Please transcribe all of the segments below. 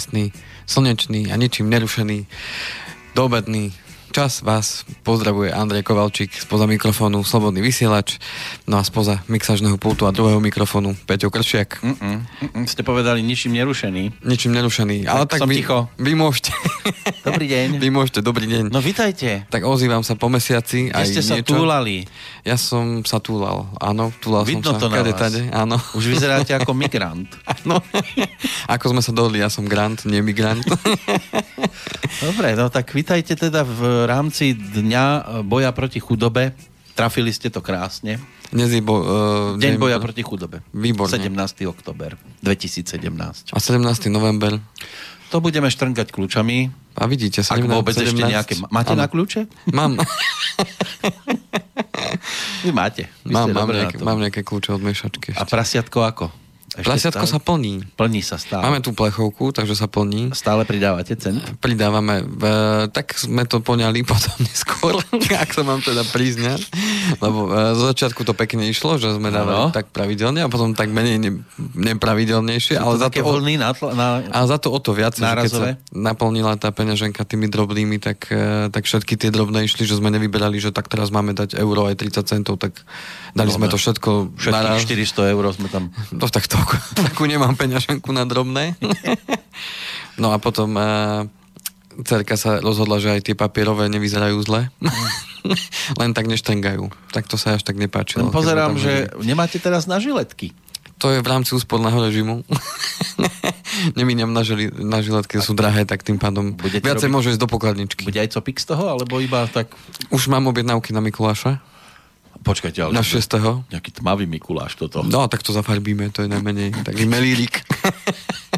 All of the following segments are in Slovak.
Krásny, slnečný a ničím nerušený, dobedný čas vás pozdravuje Andrej Kovalčík spoza mikrofónu Slobodný vysielač, no a spoza mixažného pultu a druhého mikrofónu Peťo Kršiak. Mm-mm, mm-mm, ste povedali ničím nerušený. Ničím nerušený, ale tak vy, ticho. vy môžete. Dobrý deň. Vy môžete, dobrý deň. No vitajte. Tak ozývam sa po mesiaci. Kde aj ste sa niečo. túlali? Ja som sa túlal, áno, túlal Vidno som sa. to na Kade, vás. tade, áno. Už vyzeráte ako migrant. áno. Ako sme sa dohodli, ja som grant, nie migrant. Dobre, no tak vitajte teda v rámci Dňa e, boja proti chudobe. Trafili ste to krásne. Dnes je bo, uh, Deň boja proti chudobe. Výborne. 17. oktober 2017. A 17. november. To budeme štrngať kľúčami. A vidíte, 17, Ak vôbec 17, ešte nejaké... Máte áno. na kľúče? Mám, Vy máte. Vy mám, mám, nejaké, mám nejaké kľúče od mešačky. A Ešte. prasiatko ako? Ešte Plasiatko sa plní. Plní sa stále. Máme tu plechovku, takže sa plní. Stále pridávate cent? Pridávame, v, tak sme to poňali potom neskôr, ak sa mám teda priznať. Lebo e, zo začiatku to pekne išlo, že sme dávali Áno. tak pravidelne a potom tak menej ne, nepravidelnejšie. Sú Ale za to, o- vlny na, ale za to o to viac, že keď sa naplnila tá peňaženka tými drobnými, tak, e, tak všetky tie drobné išli, že sme nevyberali, že tak teraz máme dať euro aj 30 centov, tak dali sme Dobre. to všetko naraz. 400 eur sme tam... No tak toľko, takú nemám peňaženku na drobné. no a potom uh, cerka sa rozhodla, že aj tie papierové nevyzerajú zle. Len tak neštengajú. Tak to sa až tak nepáčilo. Len pozerám, že hodili. nemáte teraz na žiletky. To je v rámci úsporného režimu. Nemíňam na, žili, na žiletky, sú drahé, tak tým pádom Budete viacej robiť- môže ísť do pokladničky. Bude aj copik z toho, alebo iba tak... Už mám objednávky na Mikuláša, Počkajte, ale... na 6. Nejaký tmavý Mikuláš toto. No, tak to zafarbíme, to je najmenej. Taký melírik.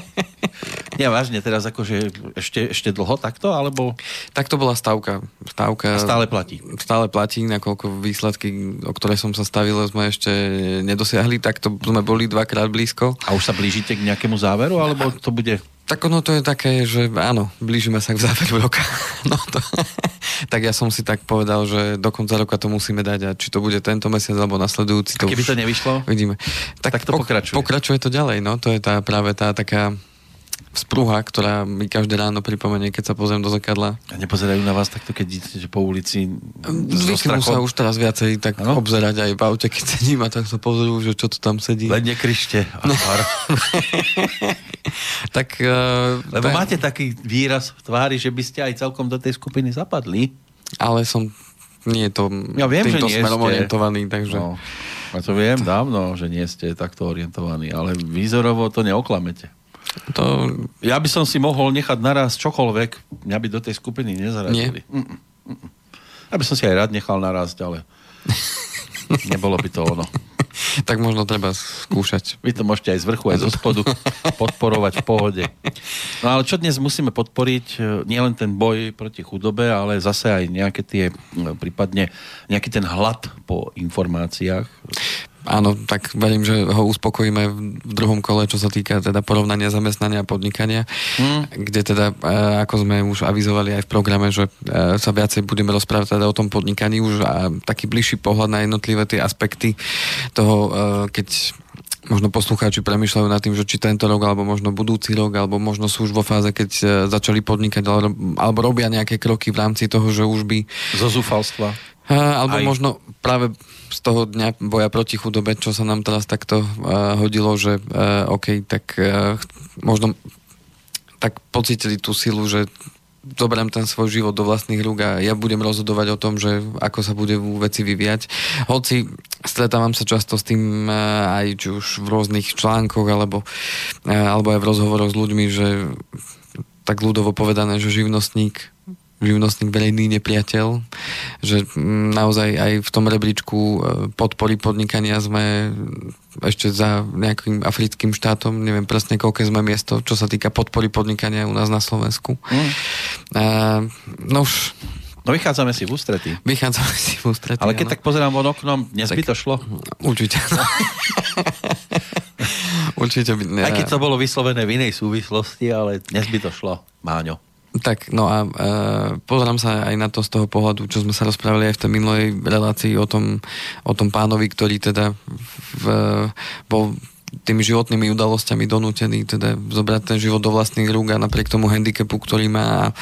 Nie, vážne, teraz akože ešte, ešte dlho takto, alebo tak to bola stavka. Stavka a stále platí? stále platí, nakoľko výsledky, o ktoré som sa stavil, sme ešte nedosiahli, tak to sme boli dvakrát blízko. A už sa blížite k nejakému záveru, alebo to bude... Tak ono to je také, že áno, blížime sa k záveru roka. No to, tak ja som si tak povedal, že do konca roka to musíme dať a či to bude tento mesiac alebo nasledujúci. A keby už to nevyšlo? Vidíme. Tak to pokračuje. Pokračuje to ďalej, no. To je tá práve tá taká spruha, ktorá mi každé ráno pripomenie, keď sa pozriem do zrkadla. A nepozerajú na vás takto, keď idete po ulici so Zvyknú sa už teraz viacej tak Áno? obzerať aj v aute, keď sedím a tak sa pozorujú, že čo to tam sedí. Len nekryšte. No. tak, uh, Lebo máte taký výraz v tvári, že by ste aj celkom do tej skupiny zapadli. Ale som nie je to Ja viem, že týmto nie smerom ste. orientovaný, takže... No, ja to viem dávno, že nie ste takto orientovaní, ale výzorovo to neoklamete. To, Ja by som si mohol nechať naraz čokoľvek, mňa by do tej skupiny nezaradili. Mm, mm, mm. Ja by som si aj rád nechal narazť, ale nebolo by to ono. tak možno treba skúšať. Vy to môžete aj z vrchu, aj zo spodu podporovať v pohode. No ale čo dnes musíme podporiť? E, Nielen ten boj proti chudobe, ale zase aj nejaké tie, e, prípadne nejaký ten hlad po informáciách. Áno, tak verím, že ho uspokojíme v druhom kole, čo sa týka teda porovnania zamestnania a podnikania, Hm. kde teda, e, ako sme už avizovali aj v programe, že e, sa viacej budeme rozprávať teda o tom podnikaní už a taký bližší pohľad na jednotlivé tie aspekty toho, e, keď možno poslucháči premyšľajú nad tým, že či tento rok, alebo možno budúci rok, alebo možno sú už vo fáze, keď začali podnikať, alebo, robia nejaké kroky v rámci toho, že už by Zo zúfalstva. alebo. Aj. možno práve z toho dňa boja proti chudobe, čo sa nám teraz takto uh, hodilo, že uh, OK, tak uh, možno tak pocitili tú silu, že zoberiem ten svoj život do vlastných rúk a ja budem rozhodovať o tom, že ako sa bude veci vyvíjať. Hoci stretávam sa často s tým aj či už v rôznych článkoch alebo, alebo aj v rozhovoroch s ľuďmi, že tak ľudovo povedané, že živnostník živnostník verejný nepriateľ, že mm, naozaj aj v tom rebríčku e, podpory podnikania sme ešte za nejakým africkým štátom, neviem presne koľké sme miesto, čo sa týka podpory podnikania u nás na Slovensku. Hm. A, no už No vychádzame si v ústretí. vychádzame si v ústretí. Ale keď áno. tak pozerám von oknom, dnes Tak- by to šlo. Určite. Určite by... Aj keď to bolo vyslovené v inej súvislosti, ale dnes by to šlo. Máňo. Tak, no a e, pozerám sa aj na to z toho pohľadu, čo sme sa rozprávali aj v tej minulej relácii o tom, o tom pánovi, ktorý teda v, bol tými životnými udalosťami donútený teda zobrať ten život do vlastných rúk a napriek tomu handicapu, ktorý má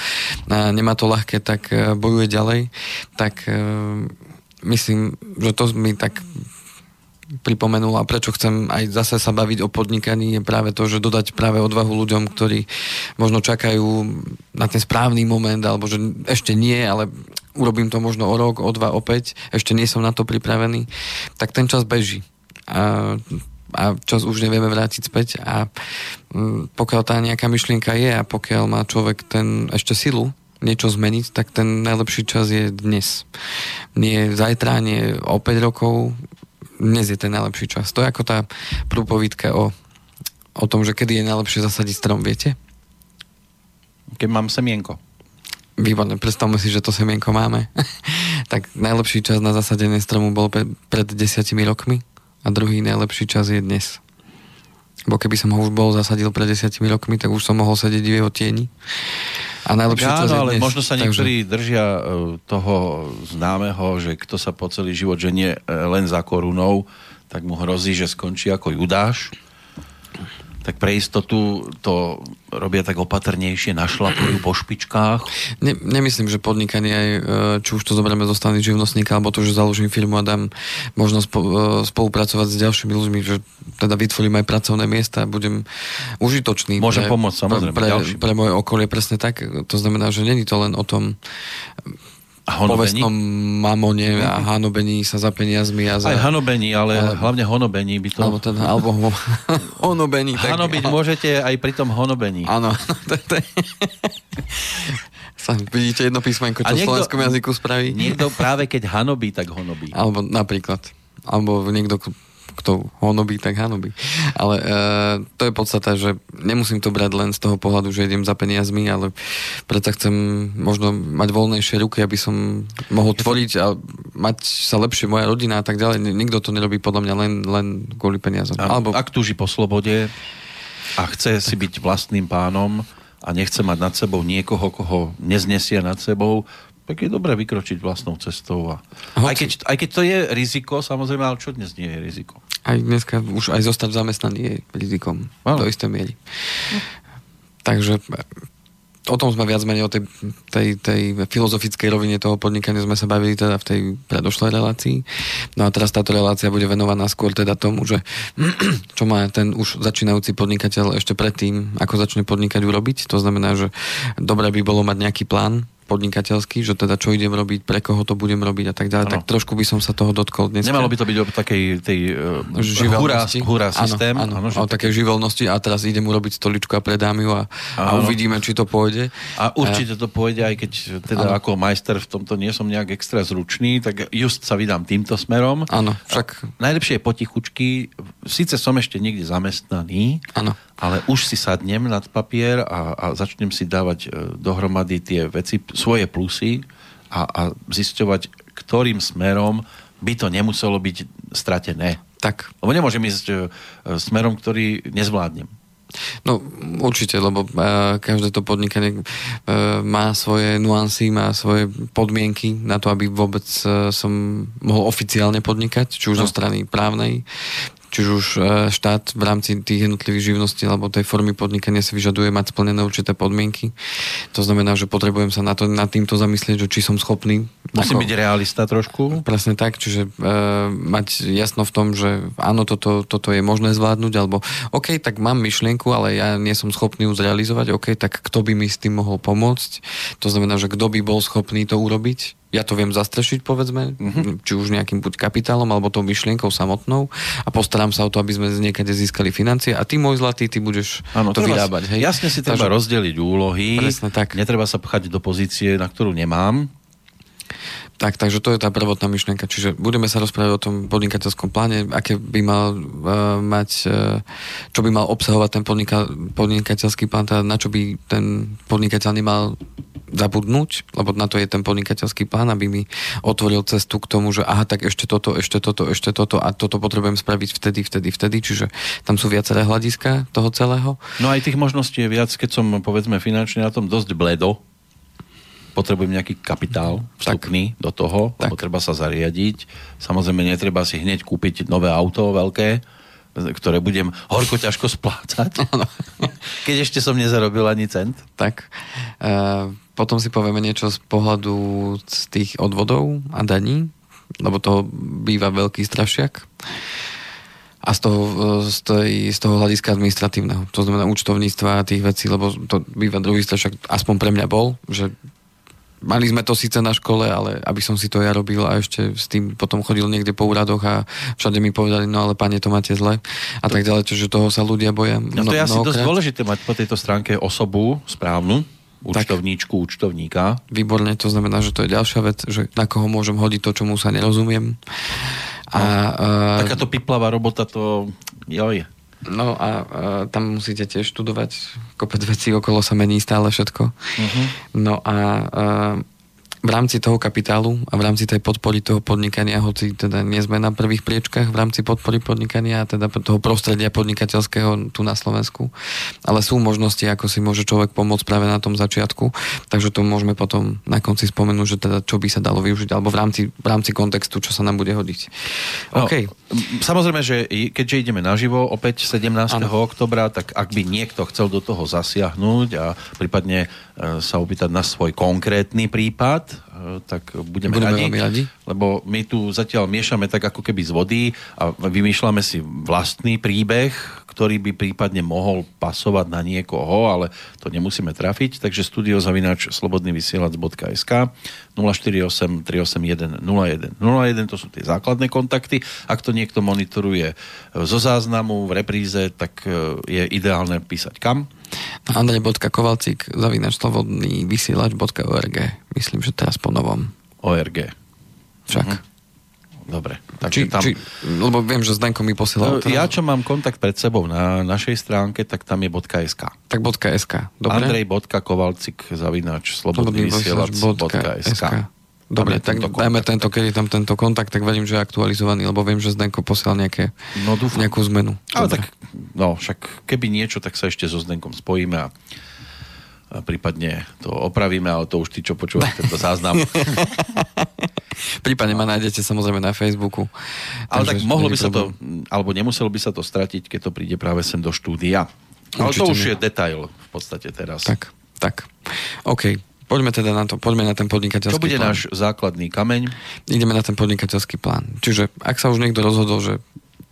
a, nemá to ľahké, tak e, bojuje ďalej, tak e, myslím, že to mi tak pripomenul a prečo chcem aj zase sa baviť o podnikaní je práve to, že dodať práve odvahu ľuďom, ktorí možno čakajú na ten správny moment alebo že ešte nie, ale urobím to možno o rok, o dva, o päť, ešte nie som na to pripravený, tak ten čas beží. A a čas už nevieme vrátiť späť a mm, pokiaľ tá nejaká myšlienka je a pokiaľ má človek ten ešte silu niečo zmeniť, tak ten najlepší čas je dnes. Nie zajtra, nie o 5 rokov, dnes je ten najlepší čas. To je ako tá prúpovidka o, o tom, že kedy je najlepšie zasadiť strom, viete? Keď mám semienko. Výborne, predstavme si, že to semienko máme. tak najlepší čas na zasadenie stromu bol pre, pred desiatimi rokmi a druhý najlepší čas je dnes. Bo keby som ho už bol zasadil pred desiatimi rokmi, tak už som mohol sedieť v jeho tieni. A najlepší ja, čas je ale dnes. možno sa niektorí Takže... držia e, toho známeho, že kto sa po celý život ženie e, len za korunou, tak mu hrozí, že skončí ako Judáš tak pre istotu to robia tak opatrnejšie, našlapujú po špičkách. Ne, nemyslím, že podnikanie aj, e, či už to zoberieme zo strany živnostníka, alebo to, že založím firmu a dám možnosť e, spolupracovať s ďalšími ľuďmi, že teda vytvorím aj pracovné miesta a budem užitočný. Môžem pre, pomôcť, samozrejme, pre, pre moje okolie presne tak. To znamená, že není to len o tom povestnom mamone a hanobení sa za peniazmi. A za... Aj hanobení, ale, ale hlavne honobení by to... Alebo teda, alebo honobení. Tak... Hanobiť môžete aj pri tom honobení. Áno. sa, vidíte jedno písmenko, čo niekto, v slovenskom jazyku spraví? Niekto práve keď hanobí, tak honobí. Alebo napríklad. Alebo niekto, kto honobí, tak hanobí. Ale e, to je podstata, že nemusím to brať len z toho pohľadu, že idem za peniazmi, ale preto chcem možno mať voľnejšie ruky, aby som mohol tvoriť a mať sa lepšie moja rodina a tak ďalej. Nikto to nerobí podľa mňa len, len kvôli peniazom. A, Alebo... Ak túži po slobode a chce si byť vlastným pánom a nechce mať nad sebou niekoho, koho neznesie nad sebou, tak je dobré vykročiť vlastnou cestou. A... Aj, keď, aj keď to je riziko, samozrejme, ale čo dnes nie je riziko? Aj dneska už aj zostať zamestnaný je rizikom ano. do isté miery. Takže o tom sme viac menej o tej, tej, tej filozofickej rovine toho podnikania sme sa bavili teda v tej predošlej relácii. No a teraz táto relácia bude venovaná skôr teda tomu, že čo má ten už začínajúci podnikateľ ešte predtým, ako začne podnikať urobiť. To znamená, že dobre by bolo mať nejaký plán, podnikateľský, že teda čo idem robiť, pre koho to budem robiť a tak ďalej, ano. tak trošku by som sa toho dotkol dnes. Nemalo by to byť o takej tej uh, hurá, hurá systém. Áno, áno, o takej živelnosti a teraz idem urobiť stoličku a predám ju a, a uvidíme, či to pôjde. A určite to pôjde, aj keď teda ano. ako majster v tomto nie som nejak extra zručný, tak just sa vydám týmto smerom. Áno, však... A najlepšie je potichučky, síce som ešte niekde zamestnaný, Áno ale už si sadnem nad papier a, a začnem si dávať e, dohromady tie veci, svoje plusy a, a zisťovať, ktorým smerom by to nemuselo byť stratené. Tak. Lebo nemôžem ísť e, smerom, ktorý nezvládnem. No určite, lebo uh, každé to podnikanie uh, má svoje nuancy, má svoje podmienky na to, aby vôbec uh, som mohol oficiálne podnikať, či už no. zo strany právnej, či už e, štát v rámci tých jednotlivých živností alebo tej formy podnikania si vyžaduje mať splnené určité podmienky. To znamená, že potrebujem sa na to, nad týmto zamyslieť, že či som schopný. Musím ako, byť realista trošku. Presne tak, čiže e, mať jasno v tom, že áno, toto, toto je možné zvládnuť, alebo OK, tak mám myšlienku, ale ja nie som schopný ju zrealizovať, OK, tak kto by mi s tým mohol pomôcť? To znamená, že kto by bol schopný to urobiť? Ja to viem zastrešiť, povedzme, mm-hmm. či už nejakým buď kapitálom, alebo tou myšlienkou samotnou a postaram sa o to, aby sme z niekade získali financie a ty, môj zlatý, ty budeš ano, to vyrábať. Hej? Jasne si treba Takže, rozdeliť úlohy, presne tak. netreba sa pchať do pozície, na ktorú nemám. Tak, takže to je tá prvotná myšlienka. Čiže budeme sa rozprávať o tom podnikateľskom pláne, aké by mal uh, mať, uh, čo by mal obsahovať ten podnika, podnikateľský plán, teda na čo by ten podnikateľ nemal zabudnúť, lebo na to je ten podnikateľský plán, aby mi otvoril cestu k tomu, že aha, tak ešte toto, ešte toto, ešte toto a toto potrebujem spraviť vtedy, vtedy, vtedy, čiže tam sú viaceré hľadiska toho celého. No aj tých možností je viac, keď som povedzme finančne na tom dosť bledo, potrebujem nejaký kapitál vstupný tak. do toho, tak. lebo treba sa zariadiť. Samozrejme, netreba si hneď kúpiť nové auto veľké, ktoré budem horko ťažko splácať. Keď ešte som nezarobil ani cent. Tak. Uh, potom si povieme niečo z pohľadu z tých odvodov a daní, lebo to býva veľký strašiak. A z toho, z, tej, z toho hľadiska administratívneho, to znamená účtovníctva a tých vecí, lebo to býva druhý strašiak, aspoň pre mňa bol, že mali sme to síce na škole, ale aby som si to ja robil a ešte s tým potom chodil niekde po úradoch a všade mi povedali, no ale pane, to máte zle a tak ďalej, čiže toho sa ľudia boja. No to je asi dosť dôležité mať po tejto stránke osobu správnu, účtovníčku, tak, účtovníka. Výborne, to znamená, že to je ďalšia vec, že na koho môžem hodiť to, čomu sa nerozumiem. A, no, uh, takáto piplavá robota to joj, No a, a tam musíte tiež študovať kopec vecí, okolo sa mení stále všetko. Uh-huh. No a, a v rámci toho kapitálu a v rámci tej podpory toho podnikania, hoci teda nie sme na prvých priečkách v rámci podpory podnikania a teda toho prostredia podnikateľského tu na Slovensku, ale sú možnosti, ako si môže človek pomôcť práve na tom začiatku, takže to môžeme potom na konci spomenúť, že teda čo by sa dalo využiť, alebo v rámci, v rámci kontextu, čo sa nám bude hodiť. No, OK. Samozrejme, že keďže ideme naživo opäť 17. Ano. oktobra, tak ak by niekto chcel do toho zasiahnuť a prípadne e, sa opýtať na svoj konkrétny prípad, tak budeme, budeme radi, radi, lebo my tu zatiaľ miešame tak ako keby z vody a vymýšľame si vlastný príbeh, ktorý by prípadne mohol pasovať na niekoho, ale to nemusíme trafiť, takže studiozavináč slobodnyvysielac.sk 048 381 01 01, to sú tie základné kontakty. Ak to niekto monitoruje zo záznamu v repríze, tak eh, je ideálne písať kam? Andrej.kovalcik zavinač slobodný vysielač.org Myslím, že teraz po novom. ORG. Však. Uh-huh. Dobre. Tak či, tam... či, lebo viem, že Zdenko mi posielal. No, ja, čo mám kontakt pred sebou na našej stránke, tak tam je .sk. Tak .sk. Dobre. Andrej.kovalcik zavinač slobodný vysielač.sk. Dobre, tak tento dajme tento, keď je tam tento kontakt, tak verím, že je aktualizovaný, lebo viem, že Zdenko posiel nejaké, no, nejakú zmenu. Ale Dobre. tak, no, však keby niečo, tak sa ešte so Zdenkom spojíme a, a prípadne to opravíme, ale to už ty, čo počúvaš tento záznam. prípadne ma nájdete samozrejme na Facebooku. Ale tak mohlo by sa to, alebo nemuselo by sa to stratiť, keď to príde práve sem do štúdia. Ale Určite to už nie. je detail v podstate teraz. Tak, tak. OK. Poďme teda na to, poďme na ten podnikateľský plán. Čo bude plán. náš základný kameň? Ideme na ten podnikateľský plán. Čiže ak sa už niekto rozhodol, že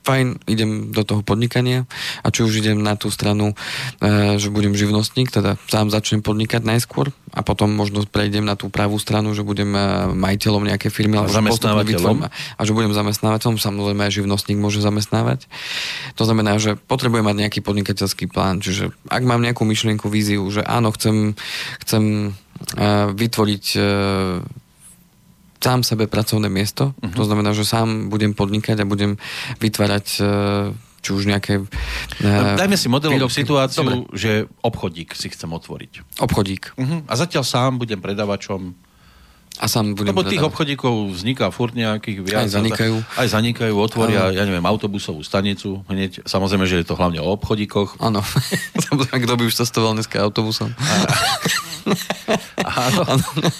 fajn, idem do toho podnikania. A či už idem na tú stranu, e, že budem živnostník, teda sám začnem podnikať najskôr a potom možno prejdem na tú pravú stranu, že budem e, majiteľom nejakej firmy alebo zamestnávateľom? a že budem zamestnávateľom, samozrejme aj živnostník môže zamestnávať. To znamená, že potrebujem mať nejaký podnikateľský plán, čiže ak mám nejakú myšlienku, víziu, že áno, chcem, chcem e, vytvoriť sám sebe pracovné miesto. Uh-huh. To znamená, že sám budem podnikať a budem vytvárať uh, či už nejaké... Uh, Dajme si modelovú výrobky. situáciu, Dobre. že obchodík si chcem otvoriť. Obchodík. Uh-huh. A zatiaľ sám budem predavačom a sám budem Lebo tých obchodíkov vzniká furt nejakých viac. Aj zanikajú. Aj zanikajú, otvoria, ja neviem, autobusovú stanicu hneď. Samozrejme, že je to hlavne o obchodíkoch. Áno. Samozrejme, kto by už cestoval dneska autobusom. Áno.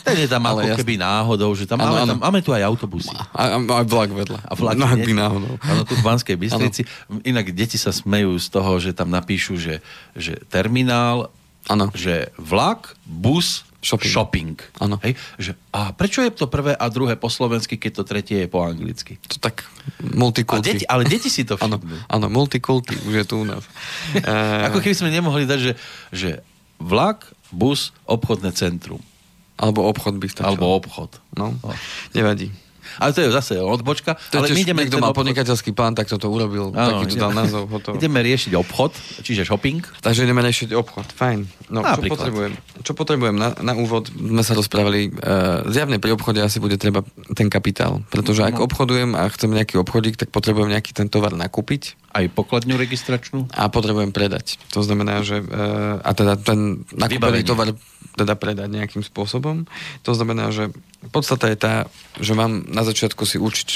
Ten je tam Ale ako jasný. keby náhodou, že tam, ano, máme, ano. Tam, máme tu aj autobusy. A, aj vlak vedľa. A vlak, no, by náhodou. Áno, tu v Banskej Bystrici. Ano. Inak deti sa smejú z toho, že tam napíšu, že, že terminál, ano. že vlak, bus, Shopping. Shopping. Áno. Hej? Že, a prečo je to prvé a druhé po slovensky, keď to tretie je po anglicky? To tak multikulty. Deti, ale deti si to všimnú. Áno, multikulty, už je tu u nás. Ako keby sme nemohli dať, že, že vlak, bus, obchodné centrum. Alebo obchod by stačil. Alebo obchod. No, no. nevadí. Ale to je zase odbočka. To ale my ideme niekto má podnikateľský plán, tak toto urobil. Áno, taký to dal názov. Hotovo. Ideme riešiť obchod, čiže shopping. Takže ideme riešiť obchod. Fajn. No, čo potrebujem? Čo potrebujem? Na, na úvod sme sa rozprávali. Uh, zjavne pri obchode asi bude treba ten kapitál. Pretože ak no. obchodujem a chcem nejaký obchodík, tak potrebujem nejaký ten tovar nakúpiť. Aj pokladňu registračnú? A potrebujem predať. To znamená, že uh, a teda ten nakúpený tovar teda predať nejakým spôsobom. To znamená, že podstata je tá, že mám na začiatku si učiť,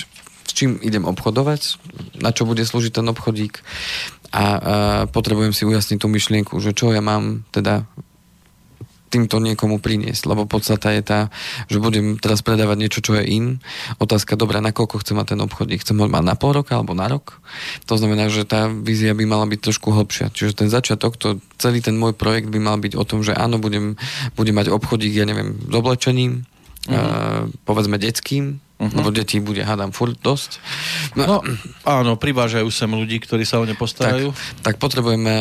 s čím idem obchodovať, na čo bude slúžiť ten obchodík a, a potrebujem si ujasniť tú myšlienku, že čo ja mám teda týmto niekomu priniesť, lebo podstata je tá, že budem teraz predávať niečo, čo je in. Otázka, dobrá, na koľko chcem mať ten obchodník? Chcem ho mať na pol roka alebo na rok? To znamená, že tá vízia by mala byť trošku hlbšia. Čiže ten začiatok, to, celý ten môj projekt by mal byť o tom, že áno, budem, budem mať obchodík, ja neviem, s oblečením, uh-huh. uh, povedzme detským, uh-huh. lebo detí bude, hádam, furt dosť. No, no áno, privážajú sem ľudí, ktorí sa o ne postarajú. Tak, tak potrebujeme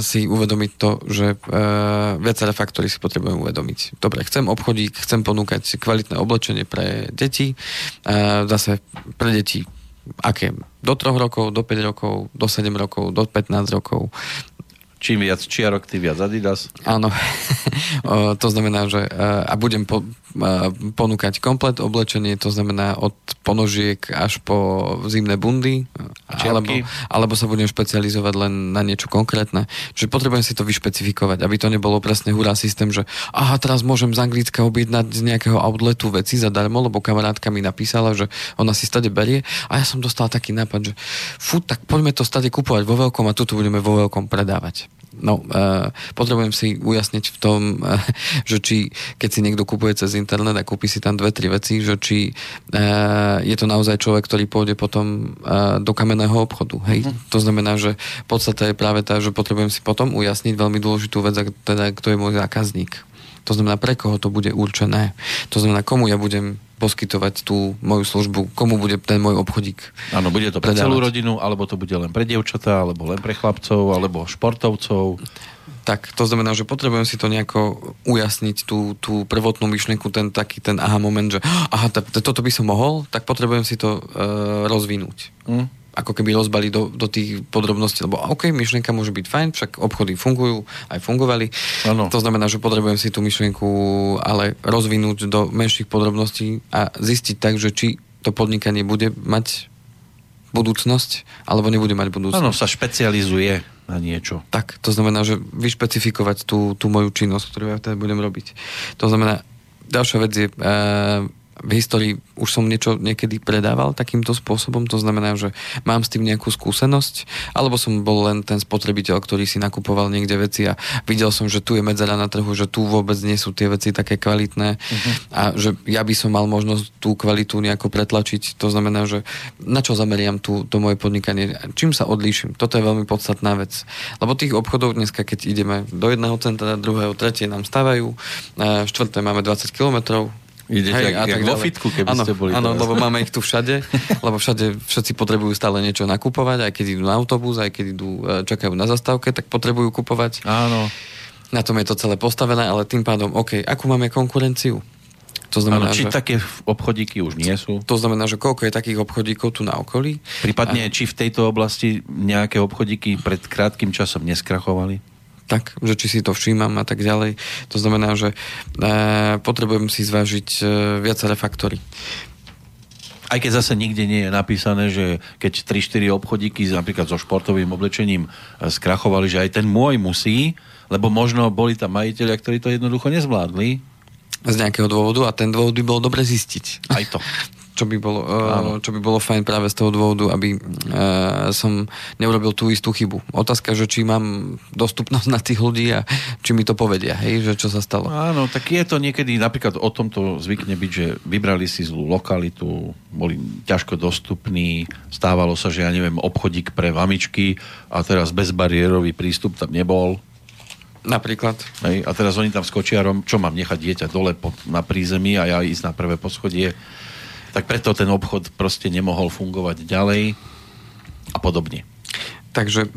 si uvedomiť to, že uh, viaceré faktory si potrebujeme uvedomiť. Dobre, chcem obchodík, chcem ponúkať kvalitné oblečenie pre deti, uh, zase pre deti aké? Do 3 rokov, do 5 rokov, do 7 rokov, do 15 rokov. Čím viac čiarok, tým viac Adidas. Áno. to znamená, že a budem po, ponúkať komplet oblečenie, to znamená od ponožiek až po zimné bundy. Alebo, alebo sa budem špecializovať len na niečo konkrétne. Čiže potrebujem si to vyšpecifikovať, aby to nebolo presne hurá systém, že aha, teraz môžem z Anglicka objednať z nejakého outletu veci zadarmo, lebo kamarátka mi napísala, že ona si stade berie a ja som dostal taký nápad, že fú, tak poďme to stade kupovať vo veľkom a tuto budeme vo veľkom predávať. No, uh, potrebujem si ujasniť v tom, uh, že či, keď si niekto kupuje cez internet a kúpi si tam dve, tri veci, že či uh, je to naozaj človek, ktorý pôjde potom uh, do kamenného obchodu. Hej? Uh-huh. To znamená, že podstata je práve tá, že potrebujem si potom ujasniť veľmi dôležitú vec, teda kto je môj zákazník. To znamená, pre koho to bude určené. To znamená, komu ja budem poskytovať tú moju službu, komu bude ten môj obchodík. Áno, bude to pre predávať. celú rodinu, alebo to bude len pre dievčatá, alebo len pre chlapcov, alebo športovcov. Tak, to znamená, že potrebujem si to nejako ujasniť, tú, tú prvotnú myšlienku, ten taký ten aha moment, že aha, t- toto by som mohol, tak potrebujem si to uh, rozvinúť. Mm ako keby rozbali do, do tých podrobností, lebo OK, myšlienka môže byť fajn, však obchody fungujú, aj fungovali. Ano. To znamená, že potrebujem si tú myšlienku ale rozvinúť do menších podrobností a zistiť tak, že či to podnikanie bude mať budúcnosť, alebo nebude mať budúcnosť. Áno, sa špecializuje na niečo. Tak, to znamená, že vyšpecifikovať tú, tú moju činnosť, ktorú ja teda budem robiť. To znamená, ďalšia vec je, e, v histórii už som niečo niekedy predával takýmto spôsobom, to znamená, že mám s tým nejakú skúsenosť, alebo som bol len ten spotrebiteľ, ktorý si nakupoval niekde veci a videl som, že tu je medzera na trhu, že tu vôbec nie sú tie veci také kvalitné uh-huh. a že ja by som mal možnosť tú kvalitu nejako pretlačiť. To znamená, že na čo zameriam tú, to moje podnikanie, čím sa odlíšim. Toto je veľmi podstatná vec. Lebo tých obchodov dneska, keď ideme do jedného centra, druhého, tretie nám stávajú, štvrté máme 20 kilometrov, Idete Hej, jak, jak vo fitku, keby ano, ste boli. Áno, lebo máme ich tu všade, lebo všade všetci potrebujú stále niečo nakupovať, aj keď idú na autobus, aj keď idú, e, čakajú na zastávke, tak potrebujú kupovať. Áno. Na tom je to celé postavené, ale tým pádom, OK, akú máme konkurenciu? To znamená, ano, či že, také obchodíky už nie sú? To znamená, že koľko je takých obchodíkov tu na okolí? Prípadne, a... či v tejto oblasti nejaké obchodíky pred krátkým časom neskrachovali? Tak, že či si to všímam a tak ďalej. To znamená, že e, potrebujem si zvážiť e, viaceré faktory. Aj keď zase nikde nie je napísané, že keď 3-4 obchodíky napríklad so športovým oblečením e, skrachovali, že aj ten môj musí, lebo možno boli tam majiteľia, ktorí to jednoducho nezvládli. Z nejakého dôvodu a ten dôvod by bolo dobre zistiť. Aj to. čo by bolo, uh, čo by bolo fajn práve z toho dôvodu, aby uh, som neurobil tú istú chybu. Otázka, že či mám dostupnosť na tých ľudí a či mi to povedia, hej, že čo sa stalo. Áno, tak je to niekedy, napríklad o tomto zvykne byť, že vybrali si zlú lokalitu, boli ťažko dostupní, stávalo sa, že ja neviem, obchodík pre mamičky a teraz bezbariérový prístup tam nebol, Napríklad. Hej, a teraz oni tam s kočiarom, čo mám nechať dieťa dole po, na prízemí a ja ísť na prvé poschodie tak preto ten obchod proste nemohol fungovať ďalej a podobne. Takže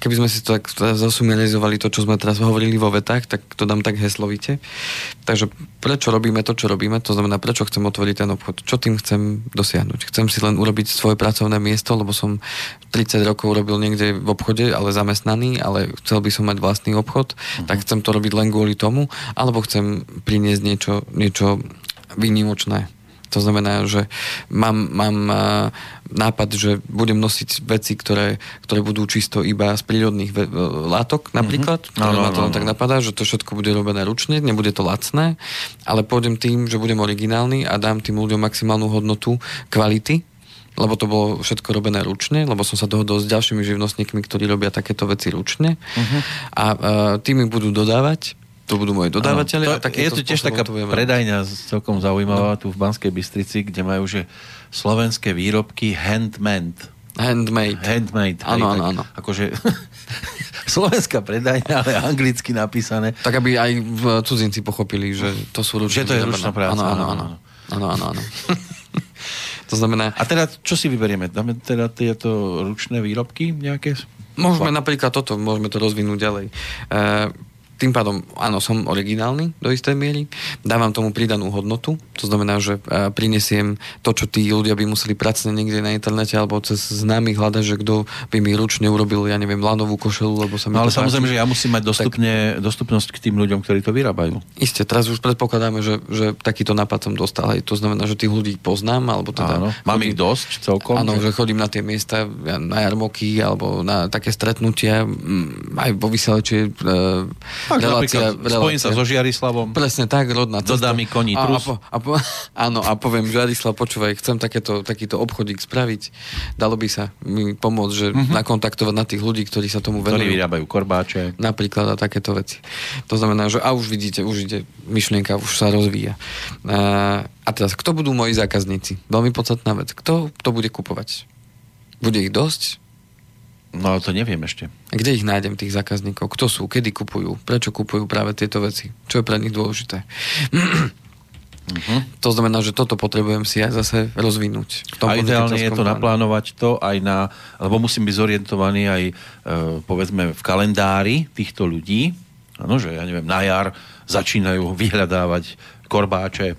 keby sme si to tak zasumializovali to, čo sme teraz hovorili vo vetách, tak to dám tak heslovite. Takže prečo robíme to, čo robíme? To znamená, prečo chcem otvoriť ten obchod? Čo tým chcem dosiahnuť? Chcem si len urobiť svoje pracovné miesto, lebo som 30 rokov robil niekde v obchode, ale zamestnaný, ale chcel by som mať vlastný obchod, uh-huh. tak chcem to robiť len kvôli tomu, alebo chcem priniesť niečo, niečo výnimočné to znamená, že mám, mám nápad, že budem nosiť veci, ktoré, ktoré budú čisto iba z prírodných ve- látok napríklad. Mm-hmm. No, no, ma to no. tak napadá, že to všetko bude robené ručne, nebude to lacné, ale pôjdem tým, že budem originálny a dám tým ľuďom maximálnu hodnotu kvality, lebo to bolo všetko robené ručne, lebo som sa dohodol s ďalšími živnostníkmi, ktorí robia takéto veci ručne. Uh-huh. A uh, tí mi budú dodávať to budú moji dodávateľi. To, je to tiež taká to predajňa celkom zaujímavá no. tu v Banskej Bystrici, kde majú že slovenské výrobky handmade. Handmade. Handmade. Áno, áno, áno. Akože slovenská predajňa, ale anglicky napísané. Tak aby aj v cudzinci pochopili, že to sú ručné. Že to je ručná práca. Áno, áno, áno. áno, áno, áno. to znamená... A teda, čo si vyberieme? Dáme teda tieto ručné výrobky nejaké? Môžeme napríklad toto, môžeme to rozvinúť ďalej. Uh, tým pádom, áno, som originálny do istej miery, dávam tomu pridanú hodnotu, to znamená, že prinesiem to, čo tí ľudia by museli pracne niekde na internete alebo cez známych hľadať, že kto by mi ručne urobil, ja neviem, lanovú košelu, lebo sa mi no, ale samozrejme, páči. že ja musím mať dostupne, tak, dostupnosť k tým ľuďom, ktorí to vyrábajú. Isté, teraz už predpokladáme, že, že takýto nápad som dostal. Aj to znamená, že tých ľudí poznám, alebo teda... Áno, mám chodím, ich dosť celkom. Áno, že... chodím na tie miesta, na jarmoky, alebo na také stretnutia, aj vo vysielači tak, relácia, relácia. Spojím sa so Žiarislavom. Presne tak, rodná cesta. Dodá mi koní a, a, po, a po, áno, a poviem, Žiarislav, počúvaj, chcem takéto, takýto obchodík spraviť. Dalo by sa mi pomôcť, že mm-hmm. nakontaktovať na tých ľudí, ktorí sa tomu venujú. Ktorí vyrábajú korbáče. Napríklad a takéto veci. To znamená, že a už vidíte, už ide, myšlienka už sa rozvíja. A, a teraz, kto budú moji zákazníci? Veľmi podstatná vec. Kto to bude kupovať? Bude ich dosť? No to neviem ešte. A kde ich nájdem, tých zákazníkov? Kto sú? Kedy kupujú? Prečo kupujú práve tieto veci? Čo je pre nich dôležité? Uh-huh. To znamená, že toto potrebujem si aj zase rozvinúť. V tom a ideálne je to naplánovať to aj na, lebo musím byť zorientovaný aj e, povedzme v kalendári týchto ľudí, ano, že ja neviem, na jar začínajú vyhľadávať korbáče,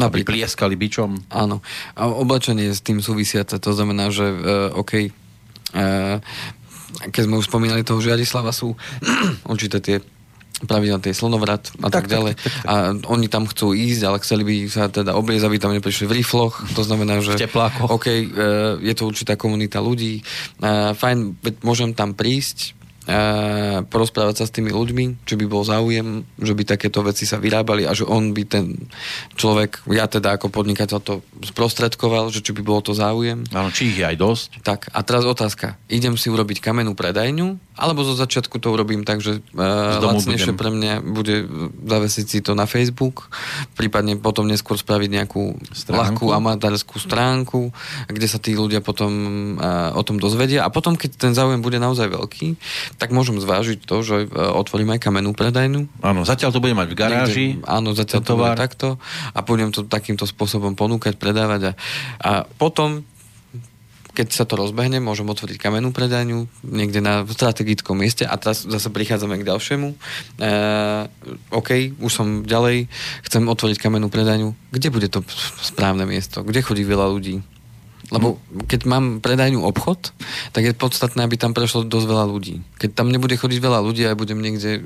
aby plieskali bičom. Áno. A oblečenie s tým súvisiace, to znamená, že e, OK, keď sme už spomínali toho Žiarislava, sú určité tie pravidla tie slnovrat a tak, tak ďalej. Tak, tak, tak. A oni tam chcú ísť, ale chceli by sa teda obliezť, aby tam neprišli v rifloch. To znamená, že OK, eh, je to určitá komunita ľudí. Eh, fajn, môžem tam prísť, porozprávať sa s tými ľuďmi, či by bol záujem, že by takéto veci sa vyrábali a že on by ten človek, ja teda ako podnikateľ to sprostredkoval, že či by bolo to záujem. Áno, či ich je aj dosť. Tak, a teraz otázka. Idem si urobiť kamennú predajňu, alebo zo začiatku to urobím tak, že uh, lacnejšie pre mňa bude zavesiť si to na Facebook, prípadne potom neskôr spraviť nejakú stránku. ľahkú amatárskú stránku, kde sa tí ľudia potom uh, o tom dozvedia a potom, keď ten záujem bude naozaj veľký, tak môžem zvážiť to, že uh, otvorím aj kamennú predajnu. Áno, zatiaľ to bude mať v garáži. Niekde, áno, zatiaľ to bude takto a budem to takýmto spôsobom ponúkať, predávať a, a potom keď sa to rozbehne, môžem otvoriť kamennú predajňu niekde na strategickom mieste a teraz zase prichádzame k ďalšiemu. E, OK, už som ďalej, chcem otvoriť kamennú predajňu. Kde bude to správne miesto? Kde chodí veľa ľudí? Lebo keď mám predajňu obchod, tak je podstatné, aby tam prešlo dosť veľa ľudí. Keď tam nebude chodiť veľa ľudí a ja budem niekde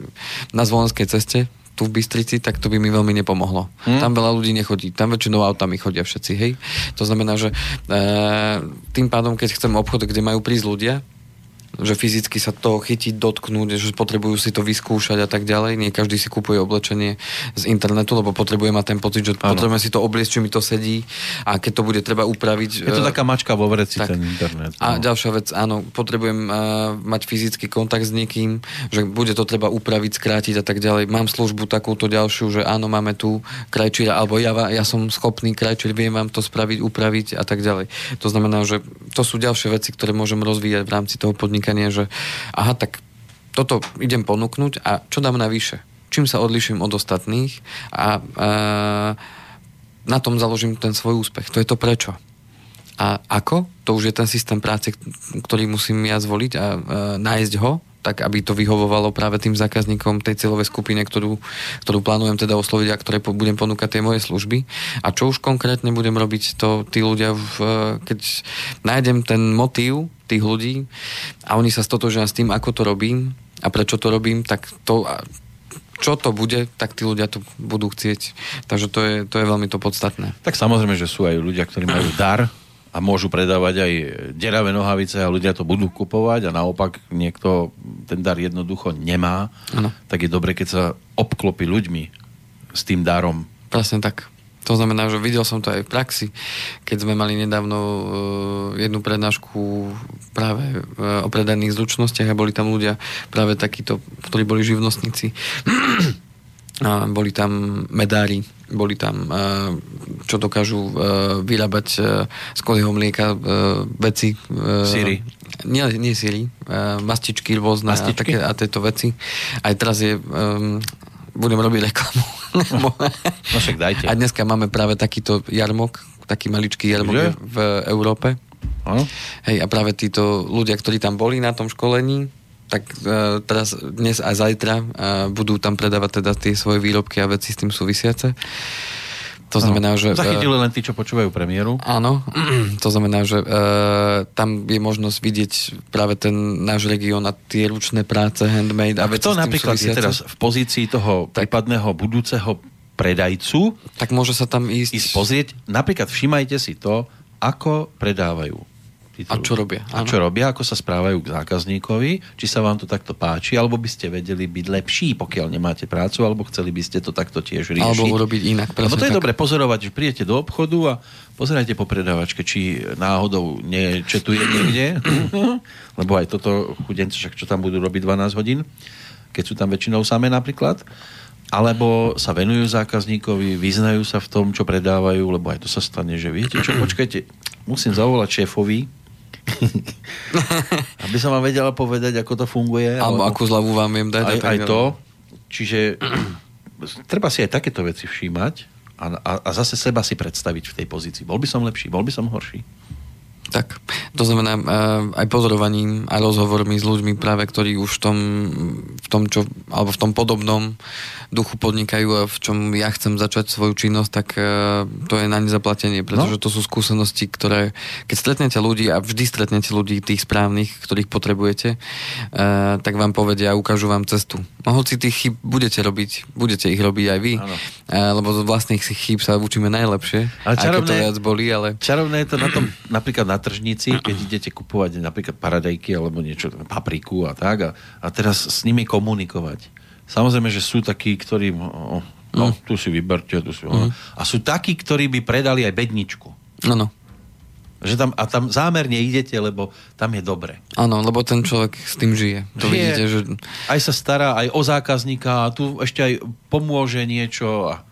na zvolenskej ceste, tu v Bystrici, tak to by mi veľmi nepomohlo. Hmm. Tam veľa ľudí nechodí, tam väčšinou autami chodia všetci, hej. To znamená, že e, tým pádom, keď chcem obchod, kde majú prísť ľudia, že fyzicky sa to chytiť, dotknúť, že potrebujú si to vyskúšať a tak ďalej. Nie každý si kupuje oblečenie z internetu, lebo potrebuje mať ten pocit, že ano. potrebujeme si to obliecť, či mi to sedí a keď to bude treba upraviť. Je to uh, taká mačka vo vreci, tak. ten internet. No. A ďalšia vec, áno, potrebujem uh, mať fyzický kontakt s niekým, že bude to treba upraviť, skrátiť a tak ďalej. Mám službu takúto ďalšiu, že áno, máme tu krajčíra, alebo ja, ja som schopný krajčír, viem vám to spraviť, upraviť a tak ďalej. To znamená, že to sú ďalšie veci, ktoré môžem rozvíjať v rámci toho podnikania podnikanie, že aha, tak toto idem ponúknuť a čo dám navyše? Čím sa odliším od ostatných a, a na tom založím ten svoj úspech. To je to prečo. A ako? To už je ten systém práce, ktorý musím ja zvoliť a, a nájsť ho tak aby to vyhovovalo práve tým zákazníkom tej cieľovej skupine, ktorú, ktorú plánujem teda osloviť a ktoré budem ponúkať tie moje služby. A čo už konkrétne budem robiť, to tí ľudia, v, keď nájdem ten motív tých ľudí a oni sa stotožia s tým, ako to robím a prečo to robím, tak to čo to bude, tak tí ľudia to budú chcieť. Takže to je, to je veľmi to podstatné. Tak samozrejme, že sú aj ľudia, ktorí majú dar a môžu predávať aj deravé nohavice a ľudia to budú kupovať a naopak niekto ten dar jednoducho nemá, ano. tak je dobre, keď sa obklopí ľuďmi s tým darom. Presne tak. To znamená, že videl som to aj v praxi, keď sme mali nedávno uh, jednu prednášku práve uh, o predaných zručnostiach a boli tam ľudia práve takíto, ktorí boli živnostníci boli tam medári, boli tam, uh, čo dokážu uh, vyrábať uh, z kozieho mlieka veci. Síry. Nie, nie síry, mastičky rôzne Mastičky? A, také, a tieto veci. Aj teraz je... Um, budem robiť reklamu. No však dajte. A dneska máme práve takýto jarmok, taký maličký jarmok v Európe. Hej, a práve títo ľudia, ktorí tam boli na tom školení, tak uh, teraz, dnes a zajtra uh, budú tam predávať teda tie svoje výrobky a veci s tým súvisiace. To znamená, že... e, Zachytili len tí, čo počúvajú premiéru. Áno, to znamená, že uh, tam je možnosť vidieť práve ten náš región a tie ručné práce, handmade a veci Kto s tým napríklad je súvisiace. teraz v pozícii toho Tak. prípadného budúceho predajcu Tak môže sa tam ísť... ísť pozrieť, napríklad všimajte si to, ako predávajú. A čo robia, A čo robia, ako sa správajú k zákazníkovi, či sa vám to takto páči, alebo by ste vedeli byť lepší, pokiaľ nemáte prácu, alebo chceli by ste to takto tiež riešiť. Alebo urobiť inak. Lebo to je tak. dobre pozorovať, že prídete do obchodu a pozerajte po predávačke, či náhodou nečetuje niekde, lebo aj toto chudenci, však čo tam budú robiť 12 hodín, keď sú tam väčšinou samé napríklad, alebo sa venujú zákazníkovi, vyznajú sa v tom, čo predávajú, lebo aj to sa stane, že viete čo, počkajte, musím zavolať šéfovi, aby som vám vedela povedať, ako to funguje. Alebo akú zľavu vám viem dať. aj, aj to. Čiže treba si aj takéto veci všímať a, a, a zase seba si predstaviť v tej pozícii. Bol by som lepší, bol by som horší. Tak, to znamená uh, aj pozorovaním, aj rozhovormi s ľuďmi práve, ktorí už v tom, v tom čo, alebo v tom podobnom duchu podnikajú a v čom ja chcem začať svoju činnosť, tak uh, to je na nezaplatenie, pretože No. to sú skúsenosti, ktoré, keď stretnete ľudí a vždy stretnete ľudí tých správnych, ktorých potrebujete, uh, tak vám povedia a ukážu vám cestu. No hoci tých chyb budete robiť, budete ich robiť aj vy, uh, lebo z vlastných chýb sa učíme najlepšie, Ale aj keď to čarovné- viac bolí, ale... Čarovné je to na tom, napríklad na tržnici, keď idete kupovať napríklad paradajky alebo niečo, papriku a tak a, a teraz s nimi komunikovať. Samozrejme, že sú takí, ktorí o, no, tu si vyberte, tu si... A sú takí, ktorí by predali aj bedničku. Áno. Že tam, a tam zámerne idete, lebo tam je dobre. Áno, lebo ten človek s tým žije. To Žije, vidíte, že... Aj sa stará aj o zákazníka a tu ešte aj pomôže niečo a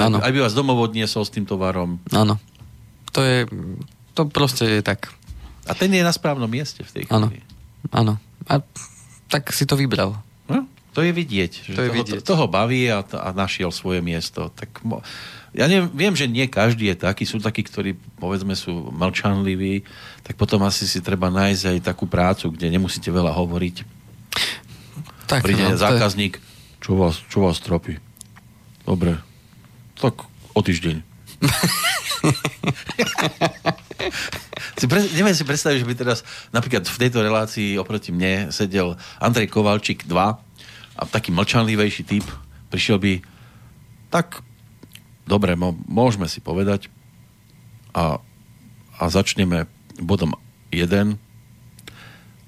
Áno. aj by vás domov odniesol s tým tovarom. Áno. To je... To proste je tak. A ten je na správnom mieste v tej Áno. chvíli. Áno. A tak si to vybral. No, to je vidieť. Že To je toho, vidieť. toho baví a, a našiel svoje miesto. Tak mo, ja neviem, viem, že nie každý je taký. Sú takí, ktorí povedzme sú mlčanliví, tak potom asi si treba nájsť aj takú prácu, kde nemusíte veľa hovoriť. Tak, Príde no, to je- zákazník, čo vás, čo vás tropí? Dobre, tak o týždeň. si pre, neviem si predstaviť, že by teraz napríklad v tejto relácii oproti mne sedel Andrej Kovalčík 2 a taký mlčanlivejší typ prišiel by tak dobre, môžeme si povedať a, a začneme bodom 1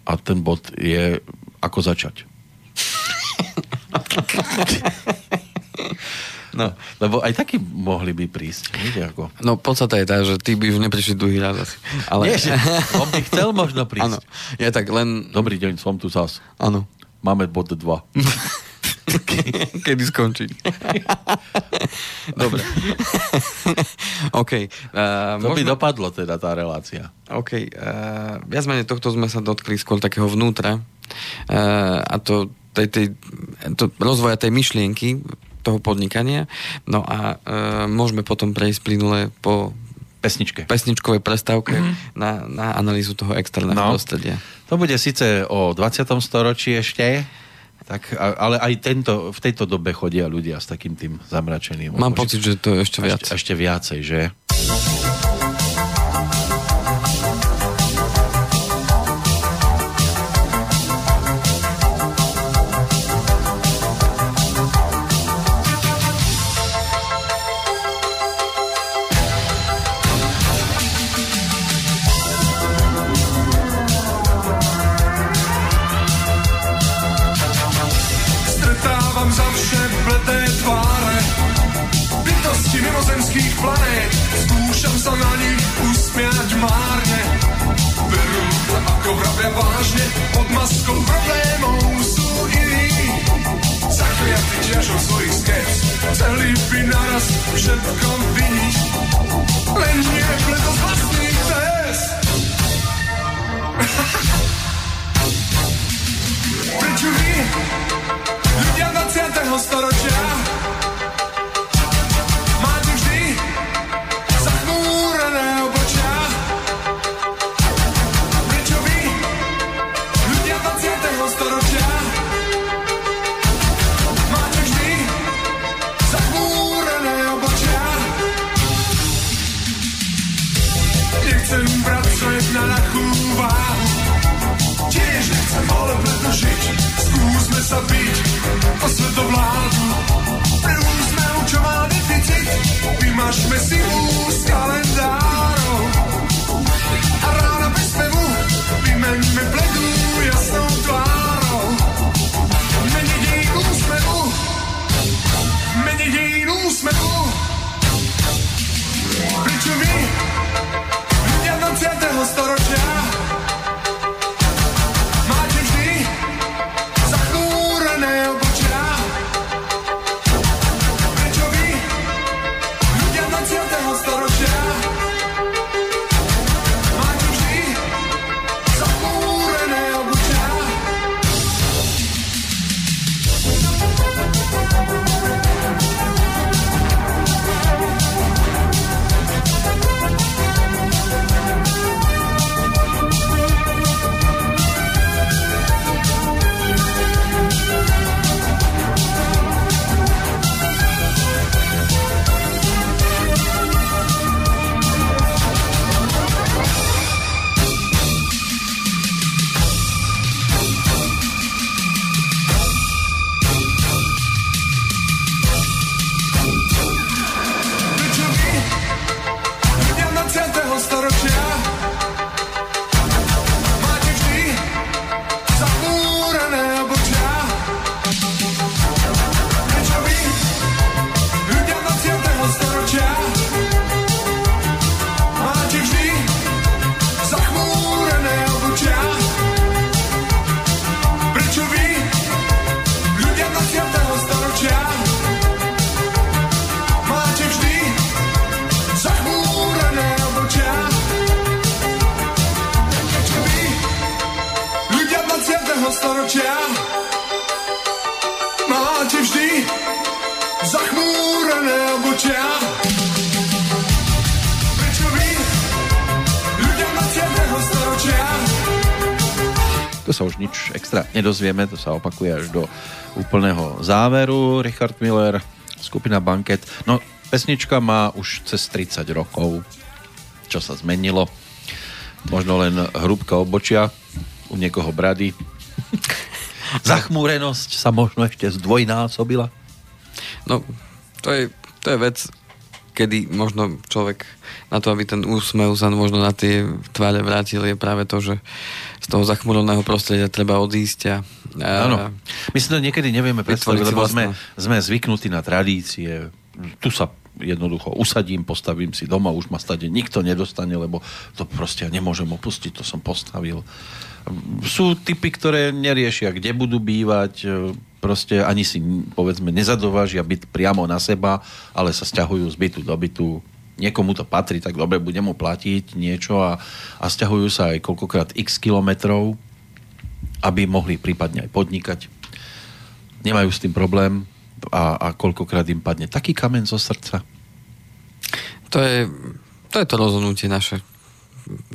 a ten bod je ako začať. No, lebo aj takí mohli by prísť. Viete ako? No, podstata je tá, že ty by už neprišli druhý raz asi. Ale... Nie, že on by chcel možno prísť. Áno. Ja tak len... Dobrý deň, som tu zas. Áno. Máme bod 2. Kedy skončiť. Dobre. OK. Uh, To by dopadlo teda tá relácia. OK. Uh, viac menej tohto sme sa dotkli skôr takého vnútra uh, a to, tej, tej, to rozvoja tej myšlienky toho podnikania. No a uh, môžeme potom prejsť plynule po Pesničke. pesničkovej prestávke mm-hmm. na, na analýzu toho externého No. prostredia. To bude síce o 20. storočí ešte, tak, ale aj tento, v tejto dobe chodia ľudia s takým tým zamračeným. Mám pocit, že to je ešte viac. Ešte, ešte viacej, že? Nedozvieme, to sa opakuje až do úplného záveru. Richard Miller, skupina Banket. No, pesnička má už cez 30 rokov. Čo sa zmenilo? Možno len hrúbka obočia, u niekoho brady. Zachmúrenosť sa možno ešte zdvojnásobila. No, to je, to je vec, kedy možno človek na to, aby ten úsmev sa možno na tie tváre vrátil, je práve to, že z toho zachmureného prostredia treba odísť a, a. My si to niekedy nevieme predstaviť, lebo sme, sme zvyknutí na tradície. Tu sa jednoducho usadím, postavím si doma, už ma stade nikto nedostane, lebo to proste ja nemôžem opustiť, to som postavil. Sú typy, ktoré neriešia, kde budú bývať, e, proste ani si, povedzme, nezadovážia byt priamo na seba, ale sa stiahujú z bytu do bytu. Niekomu to patrí, tak dobre, bude mu platiť niečo a, a stiahujú sa aj koľkokrát x kilometrov, aby mohli prípadne aj podnikať. Nemajú s tým problém a, a koľkokrát im padne taký kamen zo srdca. To je, to je to rozhodnutie naše.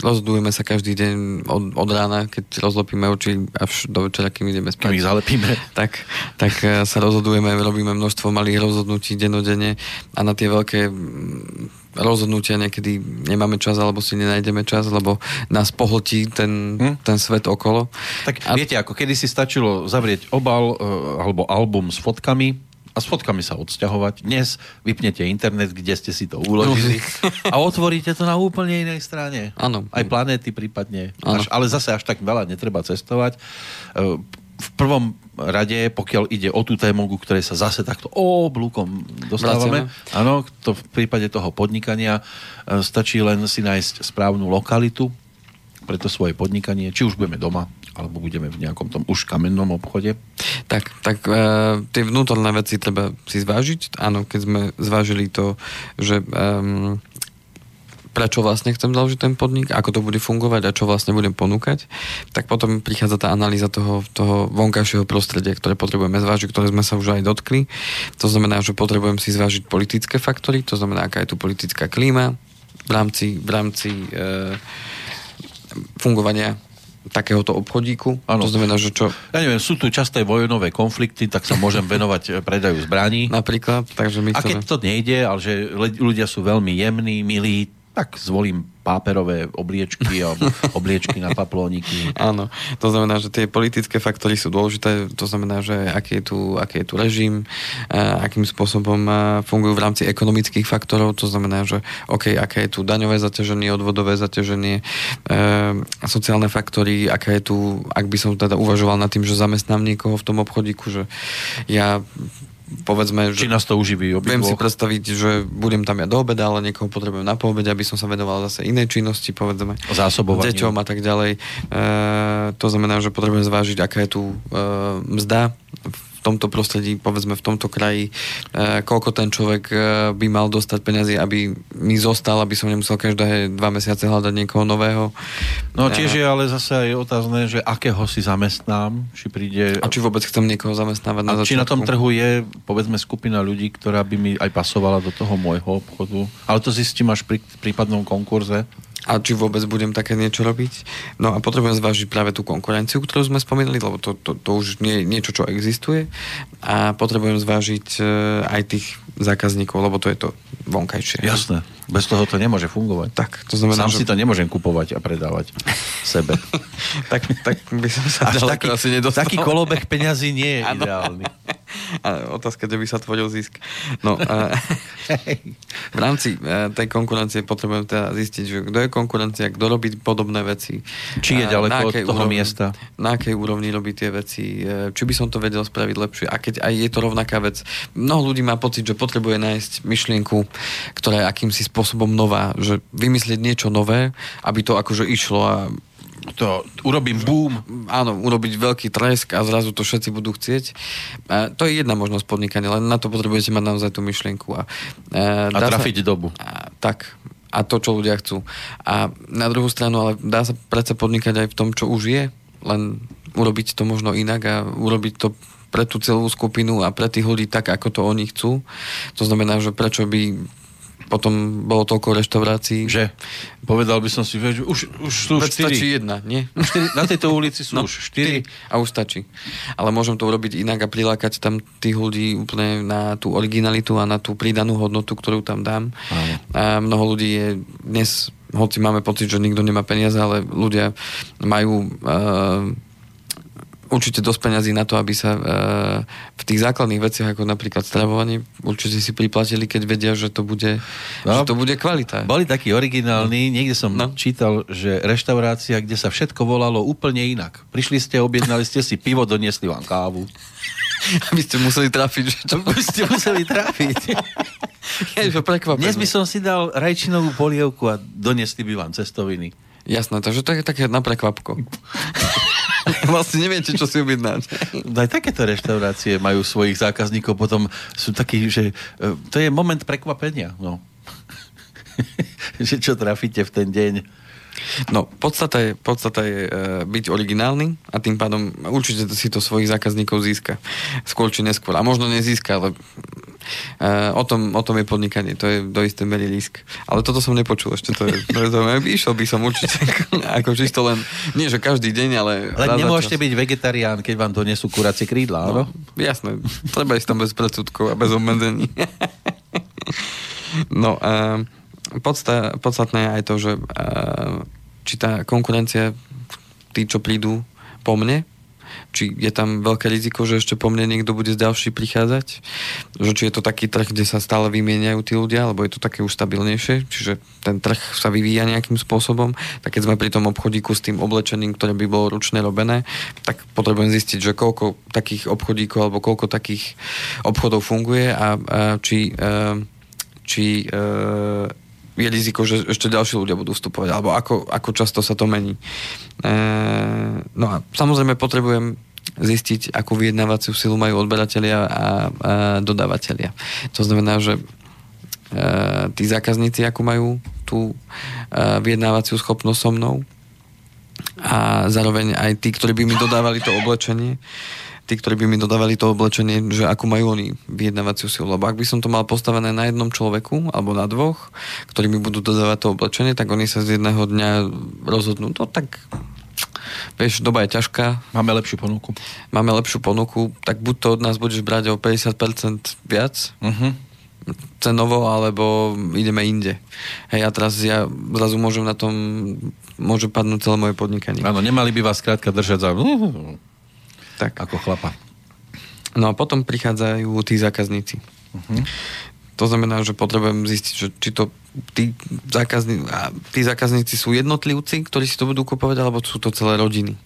Rozhodujeme sa každý deň od, od rána, keď rozlopíme oči až do večera, kým ideme Keď ich spať. zalepíme. Tak, tak eh, sa rozhodujeme, robíme množstvo malých rozhodnutí denodene a na tie veľké rozhodnutia niekedy nemáme čas alebo si nenájdeme čas, lebo nás pohltí ten, Hm? ten svet okolo. Tak A- viete, ako kedy si stačilo zavrieť obal e, alebo album s fotkami a s fotkami sa odsťahovať. Dnes vypnete internet, kde ste si to uložili a otvoríte to na úplne inej strane. Áno. Aj planéty prípadne. Až, ale zase až tak veľa netreba cestovať. E, V prvom rade, pokiaľ ide o tú tému, ku ktorej sa zase takto oblúkom dostávame, áno, to v prípade toho podnikania e, stačí len si nájsť správnu lokalitu, pre to svoje podnikanie, či už budeme doma, alebo budeme v nejakom tom už kamennom obchode? Tak, tak e, tie vnútorné veci treba si zvážiť. Áno, keď sme zvážili to, že e, prečo vlastne chcem založiť ten podnik, ako to bude fungovať a čo vlastne budem ponúkať, tak potom prichádza tá analýza toho, toho vonkajšieho prostredia, ktoré potrebujeme zvážiť, ktoré sme sa už aj dotkli. To znamená, že potrebujem si zvážiť politické faktory, to znamená, aká je tu politická klíma v rámci, v rámci e, fungovania takéhoto obchodíku. Ano. To znamená, že čo... Ja neviem, sú tu časté vojnové konflikty, tak sa môžem venovať predaju zbraní. Napríklad, takže my A keď to nejde, ale že ľudia sú veľmi jemní, milí, tak zvolím páperové obliečky alebo obliečky na paplóniky. Áno, to znamená, že tie politické faktory sú dôležité, to znamená, že aký je tu, aký je tu režim, akým spôsobom fungujú v rámci ekonomických faktorov, to znamená, že OK, aké je tu daňové zaťaženie, odvodové zaťaženie, sociálne faktory, aká je tu, ak by som teda uvažoval nad tým, že zamestnám niekoho v tom obchodíku, že ja povedzme, že... Či nás to uživí Viem si predstaviť, že budem tam ja do obeda, ale niekoho potrebujem na poobede, aby som sa venoval zase inej činnosti, povedzme. Zásobovanie. Deťom a tak ďalej. E, to znamená, že potrebujem zvážiť, aká je tu e, mzda v tomto prostredí, povedzme v tomto kraji, e, koľko ten človek e, by mal dostať peniazy, aby mi zostal, aby som nemusel každé dva mesiace hľadať niekoho nového. No e, tiež je ale zase aj otázne, že akého si zamestnám, či príde... A či vôbec chcem niekoho zamestnávať na a začiatku. či na tom trhu je, povedzme, skupina ľudí, ktorá by mi aj pasovala do toho môjho obchodu. Ale to zistím až pri prípadnom konkurze a či vôbec budem také niečo robiť. No a potrebujem zvážiť práve tú konkurenciu, ktorú sme spomínali, lebo to, to, to už nie je niečo, čo existuje. A potrebujem zvážiť e, aj tých zákazníkov, lebo to je to vonkajšie. Jasné. Bez toho to nemôže fungovať. Tak, to znamená, Sám že... si to nemôžem kupovať a predávať sebe. tak, tak by som sa Až taký, asi nedostal. Taký kolobeh peňazí nie je ideálny. A otázka, kde by sa tvoril zisk. No, a, v rámci e, tej konkurencie potrebujem teda zistiť, že kto je konkurencia, kto robí podobné veci. Či je ďaleko od toho úrovni, miesta. Na akej úrovni robí tie veci. E, či by som to vedel spraviť lepšie. A keď aj je to rovnaká vec. Mnoho ľudí má pocit, že potrebuje nájsť myšlienku, ktorá je akýmsi spôsobom nová. Že vymyslieť niečo nové, aby to akože išlo a to urobím boom. Áno, urobiť veľký tresk a zrazu to všetci budú chcieť. A to je jedna možnosť podnikania, len na to potrebujete mať naozaj tú myšlienku. A, a, a trafiť sa, dobu. A, tak. A to, čo ľudia chcú. A na druhú stranu, ale dá sa predsa podnikať aj v tom, čo už je, len urobiť to možno inak a urobiť to pre tú celú skupinu a pre tých ľudí tak, ako to oni chcú. To znamená, že prečo by potom bolo toľko reštaurácií. Že? Povedal by som si, že už, už sú Veď štyri. stačí jedna, nie? Štyri, na tejto ulici sú no, už štyri. A už stačí. Ale môžem to urobiť inak a prilákať tam tých ľudí úplne na tú originalitu a na tú pridanú hodnotu, ktorú tam dám. Áno. A mnoho ľudí je dnes, hoci máme pocit, že nikto nemá peniaze, ale ľudia majú uh, určite dosť peňazí na to, aby sa e, v tých základných veciach, ako napríklad stravovanie, určite si priplatili, keď vedia, že to bude, no, že to bude kvalita. Boli takí originálni, no. niekde som no. čítal, že reštaurácia, kde sa všetko volalo úplne inak. Prišli ste, objednali ste si pivo, doniesli vám kávu. Aby ste museli trafiť. Že čo? Aby ste museli trafiť. Je to prekvapené. Dnes by som si dal rajčinovú polievku a doniesli by vám cestoviny. Jasné, takže to je také na prekvapko. vlastne neviete, čo si objednať. Aj takéto reštaurácie majú svojich zákazníkov, potom sú takí, že e, to je moment prekvapenia. No. že čo trafíte v ten deň. No, podstata je, podstata je e, byť originálny a tým pádom určite si to svojich zákazníkov získa. Skôr či neskôr. A možno nezíska, ale e, o, tom, o tom je podnikanie. To je do istej mery risk. Ale toto som nepočul ešte. To je, to je to, išiel by som určite ako čisto len, nie že každý deň, ale... Len nemôžete byť vegetarián, keď vám donesú kuracie krídla, no, Jasné. Treba ísť tam bez predsudkov a bez obmedzení. no, e, podsta- podstatné je aj to, že uh, či tá konkurencia, tí, čo prídu po mne, či je tam veľké riziko, že ešte po mne niekto bude z ďalší prichádzať, že či je to taký trh, kde sa stále vymieňajú tí ľudia, alebo je to také už stabilnejšie, čiže ten trh sa vyvíja nejakým spôsobom, tak keď sme pri tom obchodíku s tým oblečením, ktoré by bolo ručne robené, tak potrebujem zistiť, že koľko takých obchodíkov alebo koľko takých obchodov funguje a, a či, uh, či uh, je riziko, že ešte ďalší ľudia budú vstupovať, alebo ako, ako často sa to mení. E, no a samozrejme potrebujem zistiť, akú vyjednávaciu silu majú odberatelia a, a dodávateľia. To znamená, že e, tí zákazníci, ako majú tú e, vyjednávaciu schopnosť so mnou a zároveň aj tí, ktorí by mi dodávali to oblečenie, tí, ktorí by mi dodávali to oblečenie, že ako majú oni vyjednávaciu silu. Lebo ak by som to mal postavené na jednom človeku alebo na dvoch, ktorí mi budú dodávať to oblečenie, tak oni sa z jedného dňa rozhodnú, to no tak vieš, doba je ťažká. Máme lepšiu ponuku. Máme lepšiu ponuku, tak buď to od nás budeš brať o 50% viac, uh-huh. cenovo, alebo ideme inde. Hej, a teraz ja zrazu môžem na tom, môže padnúť celé moje podnikanie. Áno, nemali by vás skrátka držať za tak. Ako chlapa. No a potom prichádzajú tí zákazníci. Uh-huh. To znamená, že potrebujem zistiť, že či to tí, zákazní, tí zákazníci sú jednotlivci, ktorí si to budú kupovať, alebo sú to celé rodiny.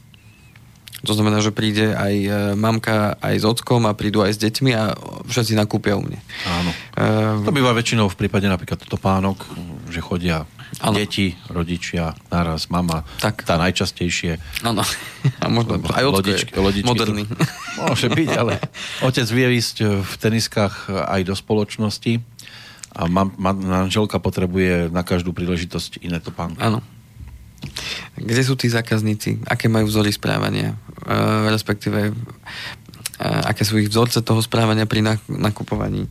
To znamená, že príde aj e, mamka aj s ockom a prídu aj s deťmi a všetci nakúpia u mne. Áno. E, to býva väčšinou v prípade napríklad topánok, že chodia ano. deti, rodičia, naraz mama, tak. tá najčastejšie. Áno, a možno aj lodičky, lodičky moderný. Môže byť, ale otec vie ísť v teniskách aj do spoločnosti a mam, manželka potrebuje na každú príležitosť iné topánky. Áno. Kde sú tí zákazníci? Aké majú vzory správania? E, respektíve, e, aké sú ich vzorce toho správania pri nakupovaní? E,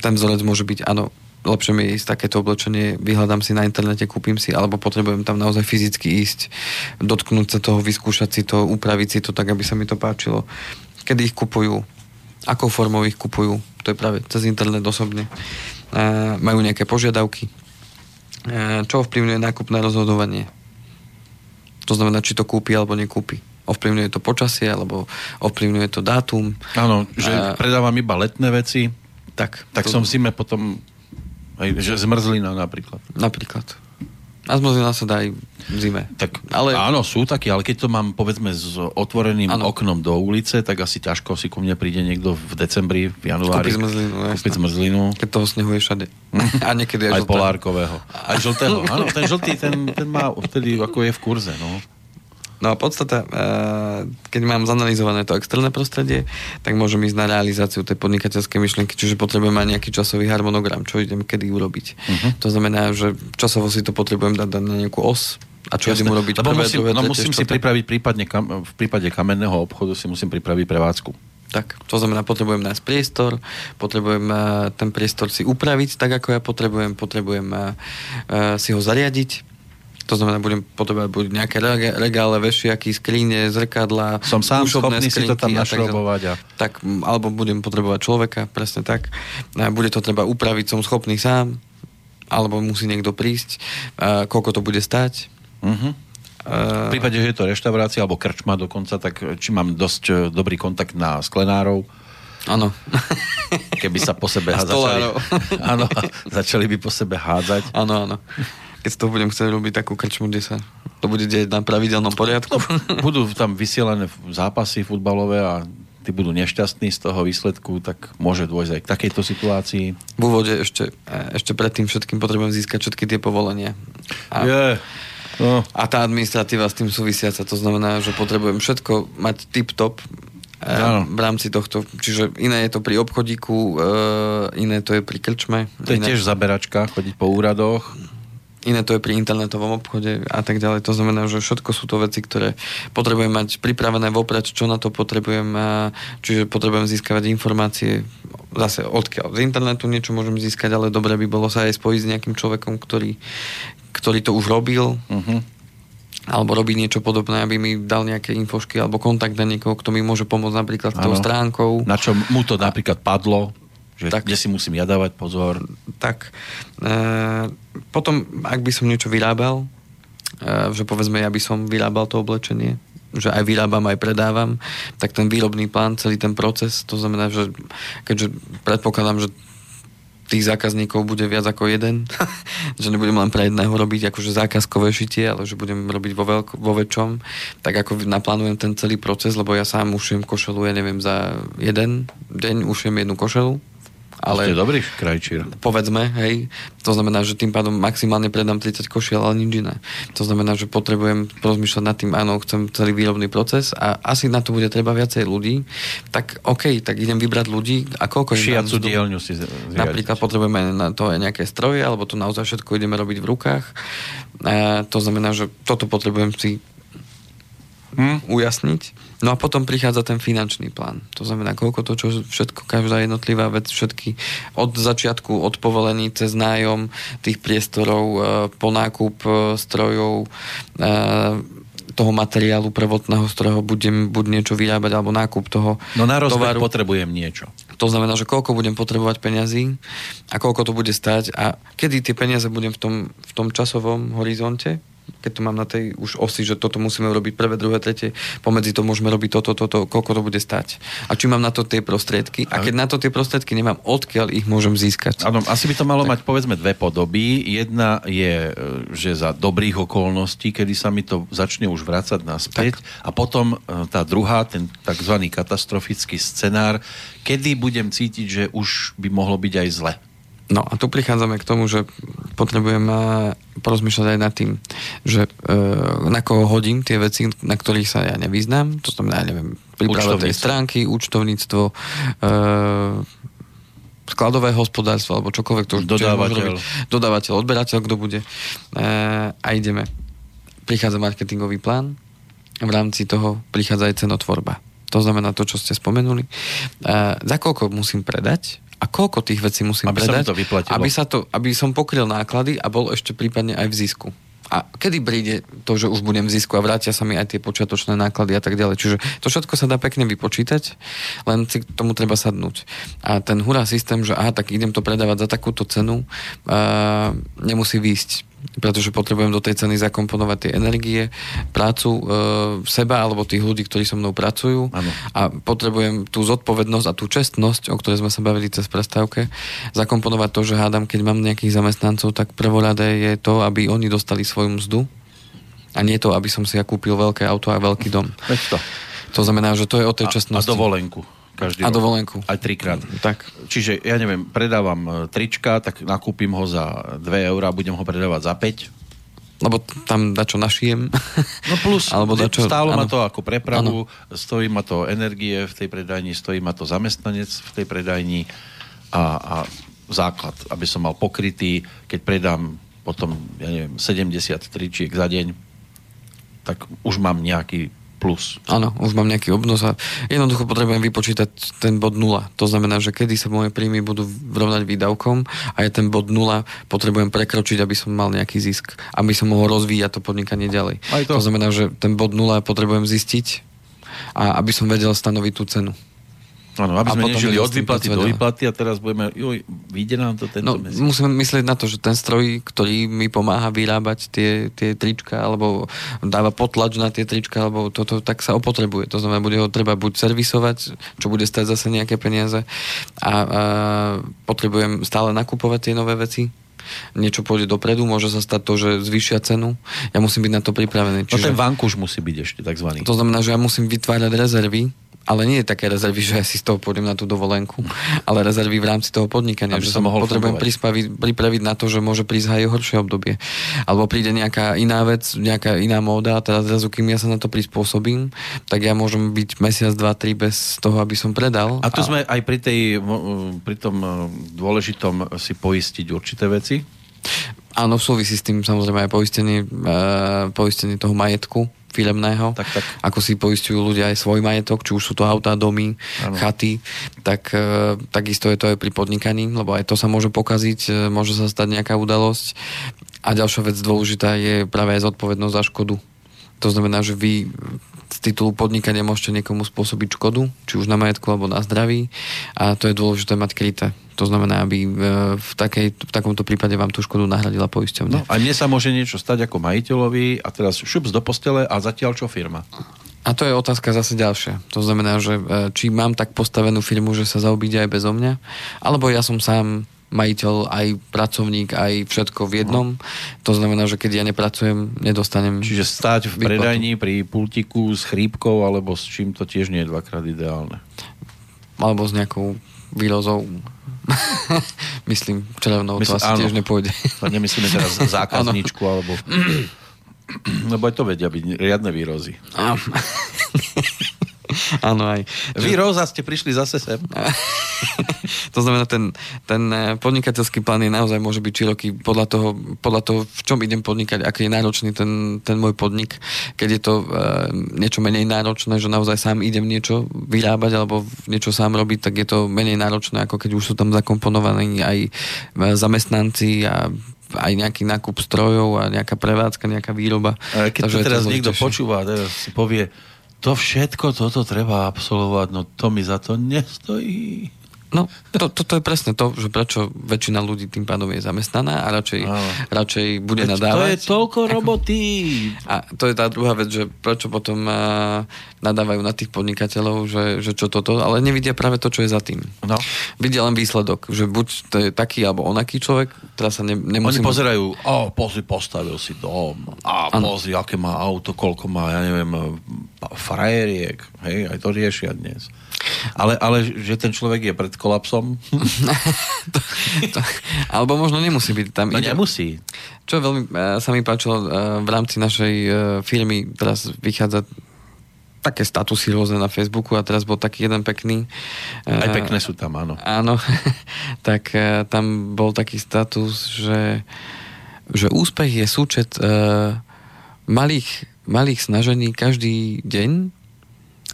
ten vzorec môže byť, áno, lepšie mi ísť takéto oblečenie, vyhľadám si na internete, kúpim si, alebo potrebujem tam naozaj fyzicky ísť, dotknúť sa toho, vyskúšať si to, upraviť si to tak, aby sa mi to páčilo. Kedy ich kupujú, akou formou ich kupujú, to je práve cez internet osobne. E, majú nejaké požiadavky, e, čo ovplyvňuje nákupné rozhodovanie. To znamená, či to kúpi alebo nekúpi ovplyvňuje to počasie, alebo ovplyvňuje to dátum. Áno, že a... predávam iba letné veci, tak, tak to... som zime potom aj, že zmrzlina napríklad. Napríklad. A zmrzlina sa dá aj v zime. Tak, ale... Áno, sú takí, ale keď to mám povedzme s otvoreným ano. oknom do ulice, tak asi ťažko si ku mne príde niekto v decembri, v januári. Kúpiť zmrzlinu. Kúpiť zmrzlinu. Keď toho snehu je všade. A niekedy aj, aj polárkového. Aj žltého. Áno, ten žltý, ten, ten má vtedy ako je v kurze. No. No a podstata, eh, keď mám zanalizované to externé prostredie, tak môžem ísť na realizáciu tej podnikateľskej myšlienky, čiže potrebujem mať nejaký časový harmonogram, čo idem kedy urobiť. Uh-huh. To znamená, že časovo si to potrebujem dať na nejakú os, a čo idem urobiť? Lebo prvé, musím, druhé, no musím si pripraviť prípadne, kam, v prípade kamenného obchodu si musím pripraviť prevádzku. Tak, to znamená, potrebujem nájsť priestor, potrebujem uh, ten priestor si upraviť tak, ako ja potrebujem, potrebujem uh, si ho zariadiť, to znamená, budem potrebovať buď nejaké regále, vešiaky, skríne, zrkadla, Som sám schopný si to tam našrobovať. A... Tak, alebo budem potrebovať človeka, presne tak. Bude to treba upraviť, som schopný sám, alebo musí niekto prísť. Koľko to bude stať. Uh-huh. v prípade, že je to reštaurácia alebo krčma dokonca, tak či mám dosť e, dobrý kontakt na sklenárov, Áno. Keby sa po sebe začali, áno, začali by po sebe hádzať. Áno, áno keď to budem chcieť robiť takú krčmu, kde sa to bude deť na pravidelnom poriadku. No, budú tam vysielané zápasy futbalové a tí budú nešťastní z toho výsledku, tak môže dôjsť aj k takejto situácii. V úvode ešte, ešte predtým všetkým potrebujem získať všetky tie povolenia. A, yeah. no. a tá administratíva s tým súvisiaca, to znamená, že potrebujem všetko mať tip-top ano. v rámci tohto. Čiže iné je to pri obchodíku, iné to je pri krčme. To je iné... tiež zaberačka, chodiť po úradoch iné to je pri internetovom obchode a tak ďalej. To znamená, že všetko sú to veci, ktoré potrebujem mať pripravené vopred, čo na to potrebujem, čiže potrebujem získavať informácie zase odkiaľ. Z internetu niečo môžem získať, ale dobre by bolo sa aj spojiť s nejakým človekom, ktorý, ktorý to už robil. Uh-huh alebo robí niečo podobné, aby mi dal nejaké infošky alebo kontakt na niekoho, kto mi môže pomôcť napríklad s tou stránkou. Na čo mu to napríklad padlo? Že tak, kde si musím ja dávať pozor? Tak. E, potom, ak by som niečo vyrábal, e, že povedzme, ja by som vyrábal to oblečenie, že aj vyrábam, aj predávam, tak ten výrobný plán, celý ten proces, to znamená, že keďže predpokladám, že tých zákazníkov bude viac ako jeden, že nebudem len pre jedného robiť akože zákazkové šitie, ale že budem robiť vo, veľko, vo väčšom, tak ako naplánujem ten celý proces, lebo ja sám ušiem košelu, ja neviem, za jeden deň ušiem jednu košelu, Ale... To je dobrý krajčír. Povedzme, hej. To znamená, že tým pádom maximálne predám 30 košiel, ale nič iné. To znamená, že potrebujem rozmýšľať nad tým, áno, chcem celý výrobný proces a asi na to bude treba viacej ľudí. Tak OK, tak idem vybrať ľudí a koľko Šiacu dielňu si zriadiť. Napríklad potrebujeme na to aj nejaké stroje, alebo to naozaj všetko ideme robiť v rukách. A to znamená, že toto potrebujem si hmm. ujasniť. No a potom prichádza ten finančný plán. To znamená, koľko to, čo všetko, každá jednotlivá vec, všetky od začiatku, od povolení cez nájom tých priestorov, e, po nákup e, strojov, e, toho materiálu prvotného, z ktorého budem buď niečo vyrábať, alebo nákup toho No na rozbeh potrebujem niečo. To znamená, že koľko budem potrebovať peňazí a koľko to bude stať a kedy tie peniaze budem v tom, v tom časovom horizonte, keď to mám na tej už osi, že toto musíme robiť prvé, druhé, tretie, pomedzi to môžeme robiť toto, toto, koľko to bude stať. A či mám na to tie prostriedky. A keď na to tie prostriedky nemám, odkiaľ ich môžem získať. Áno, asi by to malo tak. mať povedzme dve podoby. Jedna je, e, že za dobrých okolností, kedy sa mi to začne už vrácať naspäť. Tak. A potom e, tá druhá, ten tzv. katastrofický scenár, kedy budem cítiť, že už by mohlo byť aj zle. No a tu prichádzame k tomu, že potrebujem porozmýšľať aj nad tým, že e, na koho hodím tie veci, na ktorých sa ja nevyznám, to znamená, ja neviem, príprava tej stránky, účtovníctvo, e, skladové hospodárstvo, alebo čokoľvek, to dodávateľ. Robiť, dodávateľ, odberateľ, kto bude. E, a ideme. Prichádza marketingový plán, v rámci toho prichádza aj cenotvorba. To znamená to, čo ste spomenuli. E, za koľko musím predať, a koľko tých vecí musím aby predať, sa to aby, sa to, aby som pokryl náklady a bol ešte prípadne aj v zisku. A kedy príde to, že už budem v zisku a vrátia sa mi aj tie počiatočné náklady a tak ďalej. Čiže to všetko sa dá pekne vypočítať, len si k tomu treba sadnúť. A ten hurá systém, že aha, tak idem to predávať za takúto cenu, uh, nemusí výjsť pretože potrebujem do tej ceny zakomponovať tie energie, prácu e, seba alebo tých ľudí, ktorí so mnou pracujú ano. a potrebujem tú zodpovednosť a tú čestnosť, o ktorej sme sa bavili cez prestávke, zakomponovať to, že hádam, keď mám nejakých zamestnancov, tak prvoradé je to, aby oni dostali svoju mzdu a nie to, aby som si ja kúpil veľké auto a veľký dom. Veď to. To znamená, že to je o tej čestnosti. A dovolenku každý A dovolenku. Aj trikrát. Tak. Čiže, ja neviem, predávam e, trička, tak nakúpim ho za 2 eurá, budem ho predávať za 5. Lebo tam dačo našijem. No plus, Alebo dačo, stálo ano. ma to ako prepravu, ano. stojí ma to energie v tej predajni, stojí ma to zamestnanec v tej predajni a, a základ, aby som mal pokrytý, keď predám potom, ja neviem, 70 tričiek za deň, tak už mám nejaký plus. Áno, už mám nejaký obnos a jednoducho potrebujem vypočítať ten bod 0. To znamená, že kedy sa moje príjmy budú vrovnať výdavkom a je ten bod 0 potrebujem prekročiť, aby som mal nejaký zisk, aby som mohol rozvíjať to podnikanie ďalej. Aj to. to znamená, že ten bod 0 potrebujem zistiť a aby som vedel stanoviť tú cenu. Áno, aby sme nežili od výplaty do výplaty a teraz budeme, joj, vyjde nám to tento no, mesiac. Musíme myslieť na to, že ten stroj, ktorý mi pomáha vyrábať tie, tie trička, alebo dáva potlač na tie trička, alebo toto, tak sa opotrebuje. To znamená, bude ho treba buď servisovať, čo bude stať zase nejaké peniaze a, a potrebujem stále nakupovať tie nové veci, niečo pôjde dopredu, môže sa stať to, že zvyšia cenu. Ja musím byť na to pripravený. Čiže... No ten vankuš musí byť ešte takzvaný. To znamená, že ja musím vytvárať rezervy, ale nie je také rezervy, že ja si z toho pôjdem na tú dovolenku, ale rezervy v rámci toho podnikania, Aby že sa mohol potrebujem prispaviť, pripraviť na to, že môže prísť aj horšie obdobie. Alebo príde nejaká iná vec, nejaká iná móda a teraz zrazu, kým ja sa na to prispôsobím, tak ja môžem byť mesiac, dva, tri bez toho, aby som predal. A tu a... sme aj pri, tej, pri tom e, dôležitom si poistiť určité veci? Áno, súvisí s tým samozrejme aj poistenie, uh, poistenie toho majetku, firemného, tak, tak. ako si poistujú ľudia aj svoj majetok, či už sú to autá, domy, ano. chaty, tak e, takisto je to aj pri podnikaní, lebo aj to sa môže pokaziť, e, môže sa stať nejaká udalosť. A ďalšia vec dôležitá je práve aj zodpovednosť za škodu. To znamená, že vy z titulu podnikania môžete niekomu spôsobiť škodu, či už na majetku alebo na zdraví a to je dôležité mať kryté. To znamená, aby e, v, takej, v takomto prípade vám tú škodu nahradila poisťovňa. No, a mne sa môže niečo stať ako majiteľovi a teraz šup do postele a zatiaľ čo firma? A to je otázka zase ďalšia. To znamená, že e, či mám tak postavenú firmu, že sa zaobíde aj bezo mňa, alebo ja som sám majiteľ, aj pracovník, aj všetko v jednom. No. To znamená, že keď ja nepracujem, nedostanem... Čiže stať v predajni pri pultiku s chrípkou alebo s čím to tiež nie je dvakrát ideálne. Alebo s nejakou výrozov. Myslím, čerevnou to Mysl- asi áno. tiež nepôjde. To nemyslíme teraz zákazničku, alebo... Lebo aj to vedia byť riadne výrozy. Áno, aj. Vy, Róza, ste prišli zase sem. to znamená, ten, ten eh, podnikateľský plán je naozaj môže byť široký podľa toho, podľa toho, v čom idem podnikať, aký je náročný ten, ten môj podnik. Keď je to uh, niečo menej náročné, že naozaj sám idem niečo vyrábať alebo niečo sám robiť, tak je to menej náročné, ako keď už sú tam zakomponovaní aj eh, zamestnanci a aj nejaký nákup strojov a nejaká prevádzka, nejaká výroba. A keď Takže to teraz niekto zložitejšie. počúva, teraz si povie, to všetko toto treba absolvovať, no to mi za to nestojí. No, to, toto je presne to, že prečo väčšina ľudí tým pádom je zamestnaná a radšej, radšej bude Veď nadávať. To je toľko roboty. A to je tá druhá vec, že prečo potom uh, nadávajú na tých podnikateľov, že, že čo toto, ale nevidia práve to, čo je za tým. No. Vidia len výsledok, že buď to je taký alebo onaký človek, teraz sa ne, Oni nemusím... pozerajú, o, pozri, postavil si dom, a pozri, aké má auto, koľko má, ja neviem, frajeriek, hej, aj to riešia dnes. Ale, ale že ten človek je pred kolapsom, to, to, alebo možno nemusí byť tam. no ide- nemusí. Čo veľmi uh, sa mi páčilo uh, v rámci našej uh, firmy, teraz vychádza také statusy rôzne na Facebooku a teraz bol taký jeden pekný. Aj pekné sú tam, áno. Áno, tak tam bol taký status, že, že úspech je súčet malých, malých snažení každý deň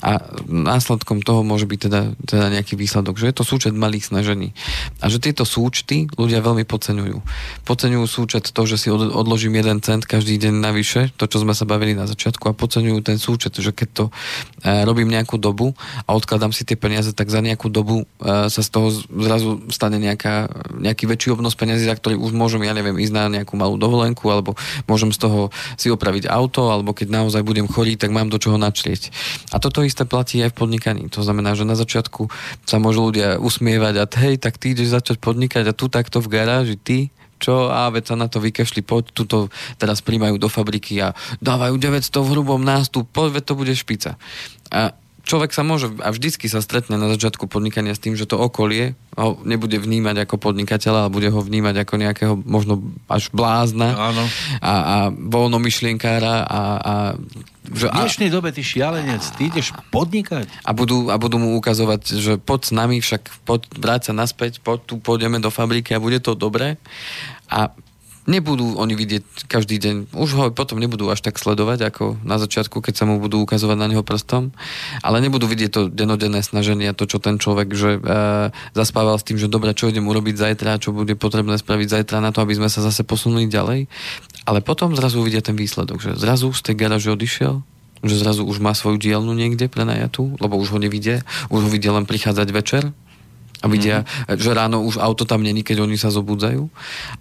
a následkom toho môže byť teda, teda nejaký výsledok, že je to súčet malých snažení. A že tieto súčty ľudia veľmi podceňujú. Podceňujú súčet to, že si od, odložím jeden cent každý deň navyše, to, čo sme sa bavili na začiatku, a podceňujú ten súčet, že keď to e, robím nejakú dobu a odkladám si tie peniaze, tak za nejakú dobu e, sa z toho zrazu stane nejaká, nejaký väčší obnos peniazy, za ktorý už môžem, ja neviem, ísť na nejakú malú dovolenku, alebo môžem z toho si opraviť auto, alebo keď naozaj budem chorý, tak mám do čoho načrieť. A toto isté platí aj v podnikaní. To znamená, že na začiatku sa môžu ľudia usmievať a hej, tak ty ideš začať podnikať a tu takto v garáži, ty čo, a veď sa na to vykašli, poď, tuto teraz príjmajú do fabriky a dávajú 900 v hrubom nástup, poď, veď to bude špica. A človek sa môže, a vždycky sa stretne na začiatku podnikania s tým, že to okolie ho nebude vnímať ako podnikateľa, ale bude ho vnímať ako nejakého možno až blázna Áno. a, a voľnomyšlienkára a, a že V a, dnešnej dobe, ty šialenec, ty ideš podnikať. a, budú, a budú mu ukazovať, že poď s nami, však poď, vráť sa naspäť, poď tu pôjdeme do fabriky a bude to dobré. A nebudú oni vidieť každý deň, už ho potom nebudú až tak sledovať, ako na začiatku, keď sa mu budú ukazovať na neho prstom, ale nebudú vidieť to denodenné snaženie to, čo ten človek, že e, zaspával s tým, že dobre, čo idem urobiť zajtra, čo bude potrebné spraviť zajtra na to, aby sme sa zase posunuli ďalej. Ale potom zrazu uvidia ten výsledok, že zrazu z tej garáže odišiel, že zrazu už má svoju dielnu niekde prenajatú, lebo už ho nevidia, už ho vidia len prichádzať večer a vidia, mm-hmm. že ráno už auto tam není, keď oni sa zobudzajú,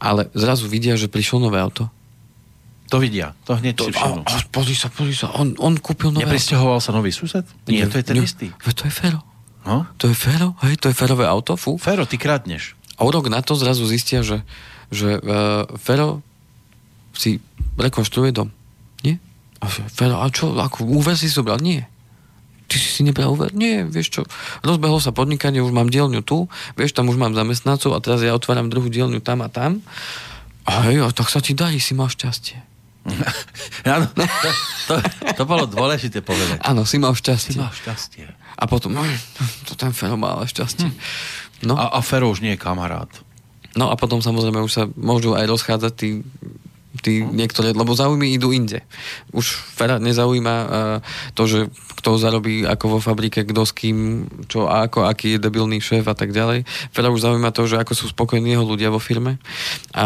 ale zrazu vidia, že prišlo nové auto. To vidia, to hneď si všimnú. a, a pozri sa, pozri sa, on, on kúpil nové auto. Nepresťahoval sa nový sused? Nie, to je ten Nie, istý. to je Fero. No? To je Fero, hej, to je Ferové auto, fú. Fero, ty kradneš. A o rok na to zrazu zistia, že, že uh, Fero si rekonštruuje dom. Nie? A Fero, a čo, ako úver si zobral? Nie. Ty si si nebral úver? Nie, vieš čo, rozbehlo sa podnikanie, už mám dielňu tu, vieš, tam už mám zamestnancov a teraz ja otváram druhú dielňu tam a tam. A hej, a tak sa ti darí, si mal šťastie. Áno, to, to, to bolo dôležité povedať. Áno, si mal šťastie. máš šťastie. A potom, no, to ten Fero má ale šťastie. No. A, a Fero už nie je kamarát. No a potom samozrejme už sa môžu aj rozchádzať tí, tí niektoré, lebo záujmy idú inde. Už Fera nezaujíma uh, to, že kto zarobí ako vo fabrike, kto s kým, čo a ako, aký je debilný šéf a tak ďalej. Fera už zaujíma to, že ako sú spokojní jeho ľudia vo firme a, a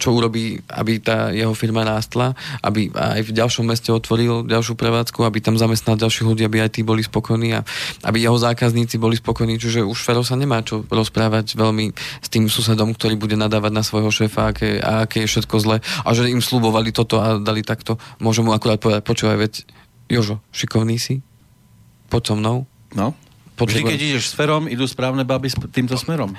čo urobí, aby tá jeho firma rástla, aby aj v ďalšom meste otvoril ďalšiu prevádzku, aby tam zamestnal ďalších ľudí, aby aj tí boli spokojní a aby jeho zákazníci boli spokojní. Čiže už Fero sa nemá čo rozprávať veľmi s tým susedom, ktorý bude nadávať na svojho šéfa, aké, aké je všetko zle a že im slúbovali toto a dali takto. Môže mu akurát povedať, počúvaj, veď Jožo, šikovný si, poď so mnou. No? Vždy, Potrebujem- keď ideš s Ferom, idú správne baby s týmto smerom.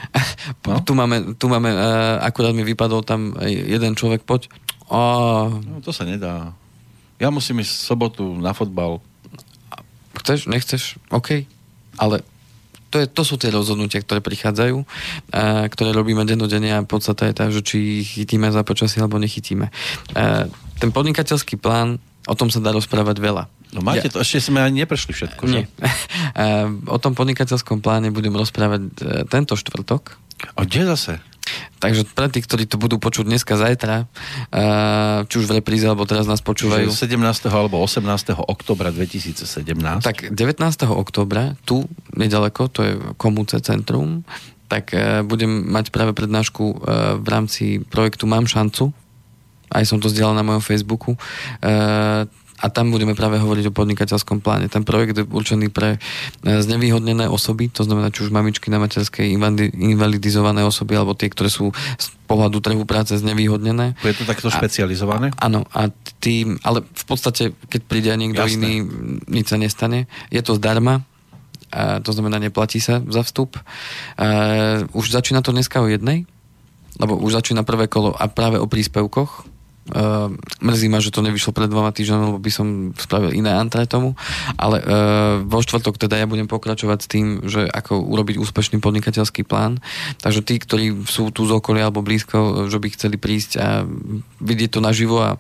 No. Tu máme, tu máme uh, akurát mi vypadol tam jeden človek, poď. A, No, to sa nedá. Ja musím ísť v sobotu na fotbal. chceš, nechceš, OK. Ale to, je, to sú tie rozhodnutia, ktoré prichádzajú, a, ktoré robíme dennodenne a podstata je tá, že či ich chytíme za počasie alebo nechytíme. A, ten podnikateľský plán, o tom sa dá rozprávať veľa. No máte to, ešte sme ani neprešli všetko, že? Nie. o tom podnikateľskom pláne budem rozprávať e, tento štvrtok. A kde zase? Takže pre tých, ktorí to budú počuť dneska, zajtra, či už v repríze, alebo teraz nás počúvajú. 17. alebo 18. oktobra 2017. Tak 19. oktobra, tu nedaleko, to je Komúce centrum, tak e, budem mať práve prednášku e, v rámci projektu Mám šancu. Aj som to zdieľal na mojom Facebooku a tam budeme práve hovoriť o podnikateľskom pláne. Ten projekt je určený pre e, znevýhodnené osoby, to znamená či už mamičky na materskej invalidizované osoby, alebo tie, ktoré sú z pohľadu trhu práce znevýhodnené. Je to takto špecializované? A, áno, a tým, ale v podstate, keď príde niekto Jasné. iný, nič sa nestane. Je to zdarma, a to znamená, neplatí sa za vstup. A už začína to dneska o jednej, lebo už začína prvé kolo a práve o príspevkoch, Uh, mrzí ma, že to nevyšlo pred dvoma týždňami, lebo by som spravil iné antre tomu, ale uh, vo štvrtok teda ja budem pokračovať s tým, že ako urobiť úspešný podnikateľský plán. Takže tí, ktorí sú tu z okolia alebo blízko, že by chceli prísť a vidieť to naživo a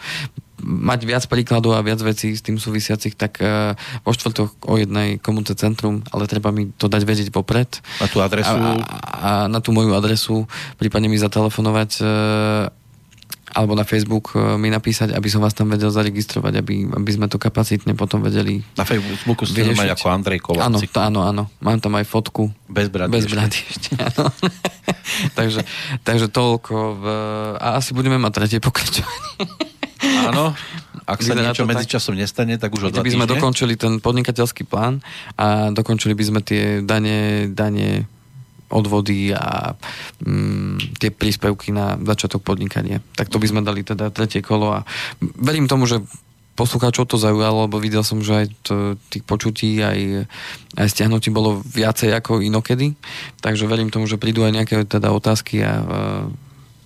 mať viac príkladov a viac vecí s tým súvisiacich, tak uh, vo štvrtok o jednej komunce centrum, ale treba mi to dať vedieť vopred. Na tú adresu? A, a, a na tú moju adresu, prípadne mi zatelefonovať uh, alebo na Facebook e, mi napísať, aby som vás tam vedel zaregistrovať, aby, aby sme to kapacitne potom vedeli Na Facebooku ste mať ako Andrej Kováčik. Áno, to, áno, áno. Mám tam aj fotku. Bez brady Bez brady ešte, áno. takže, takže toľko. V, a asi budeme mať tretie pokračovanie. áno. Ak sa niečo medzi časom nestane, tak už o dva by sme dokončili ten podnikateľský plán a dokončili by sme tie dane, dane odvody a mm, tie príspevky na začiatok podnikania. Tak to by sme dali teda tretie kolo a verím tomu, že poslucháčov to zaujalo, lebo videl som, že aj to, tých počutí, aj, aj stiahnutí bolo viacej ako inokedy, takže verím tomu, že prídu aj nejaké teda otázky a e,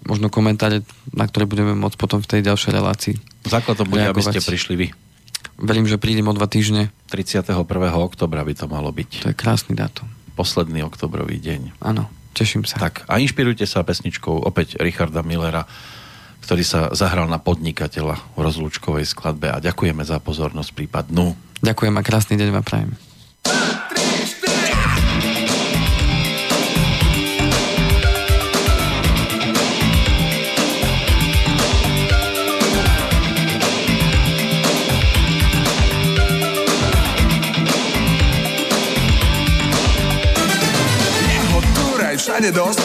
možno komentáre, na ktoré budeme môcť potom v tej ďalšej relácii Základom bude, aby ste prišli vy. Verím, že prídem o dva týždne. 31. oktobra by to malo byť. To je krásny dátum posledný oktobrový deň. Áno, teším sa. Tak a inšpirujte sa pesničkou opäť Richarda Millera, ktorý sa zahral na podnikateľa v rozlúčkovej skladbe a ďakujeme za pozornosť prípadnú. Ďakujem a krásny deň vám prajem. Všade dosť,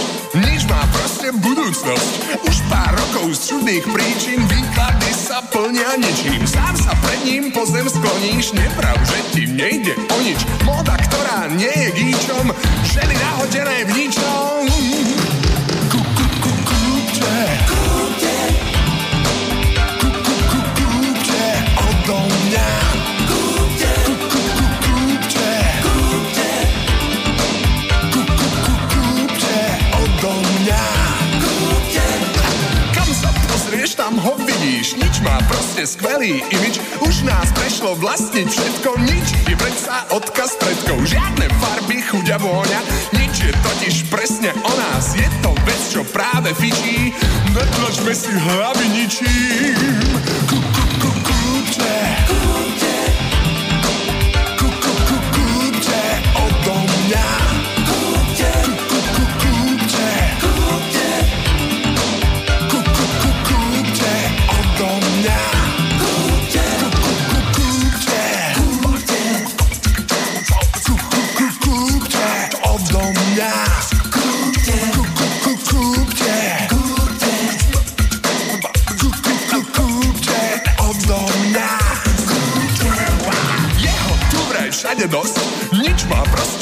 nič má proste budúcnosť. Už pár rokov z čudných príčin výklady sa plnia ničím. Sám sa pred ním po zem skloníš, neprav, že ti nejde o nič. Moda, ktorá nie je gíčom, ženy nahodené v ničom. Ho vidíš, nič má proste skvelý imič, už nás prešlo vlastniť všetko, nič je predsa odkaz predkov, žiadne farby, chuť a vôňa, nič je totiž presne o nás, je to vec, čo práve fičí, netlačme si hlavy ničím. Ku, ku, ku, kúte, kúte,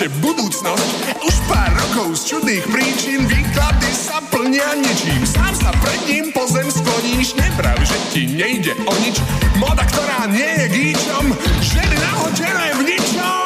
proste budúcnosť. Už pár rokov z čudných príčin výklady sa plnia ničím. Sám sa pred ním po zem skloníš, neprav, že ti nejde o nič. Moda, ktorá nie je gíčom, ženy nahodené v ničom.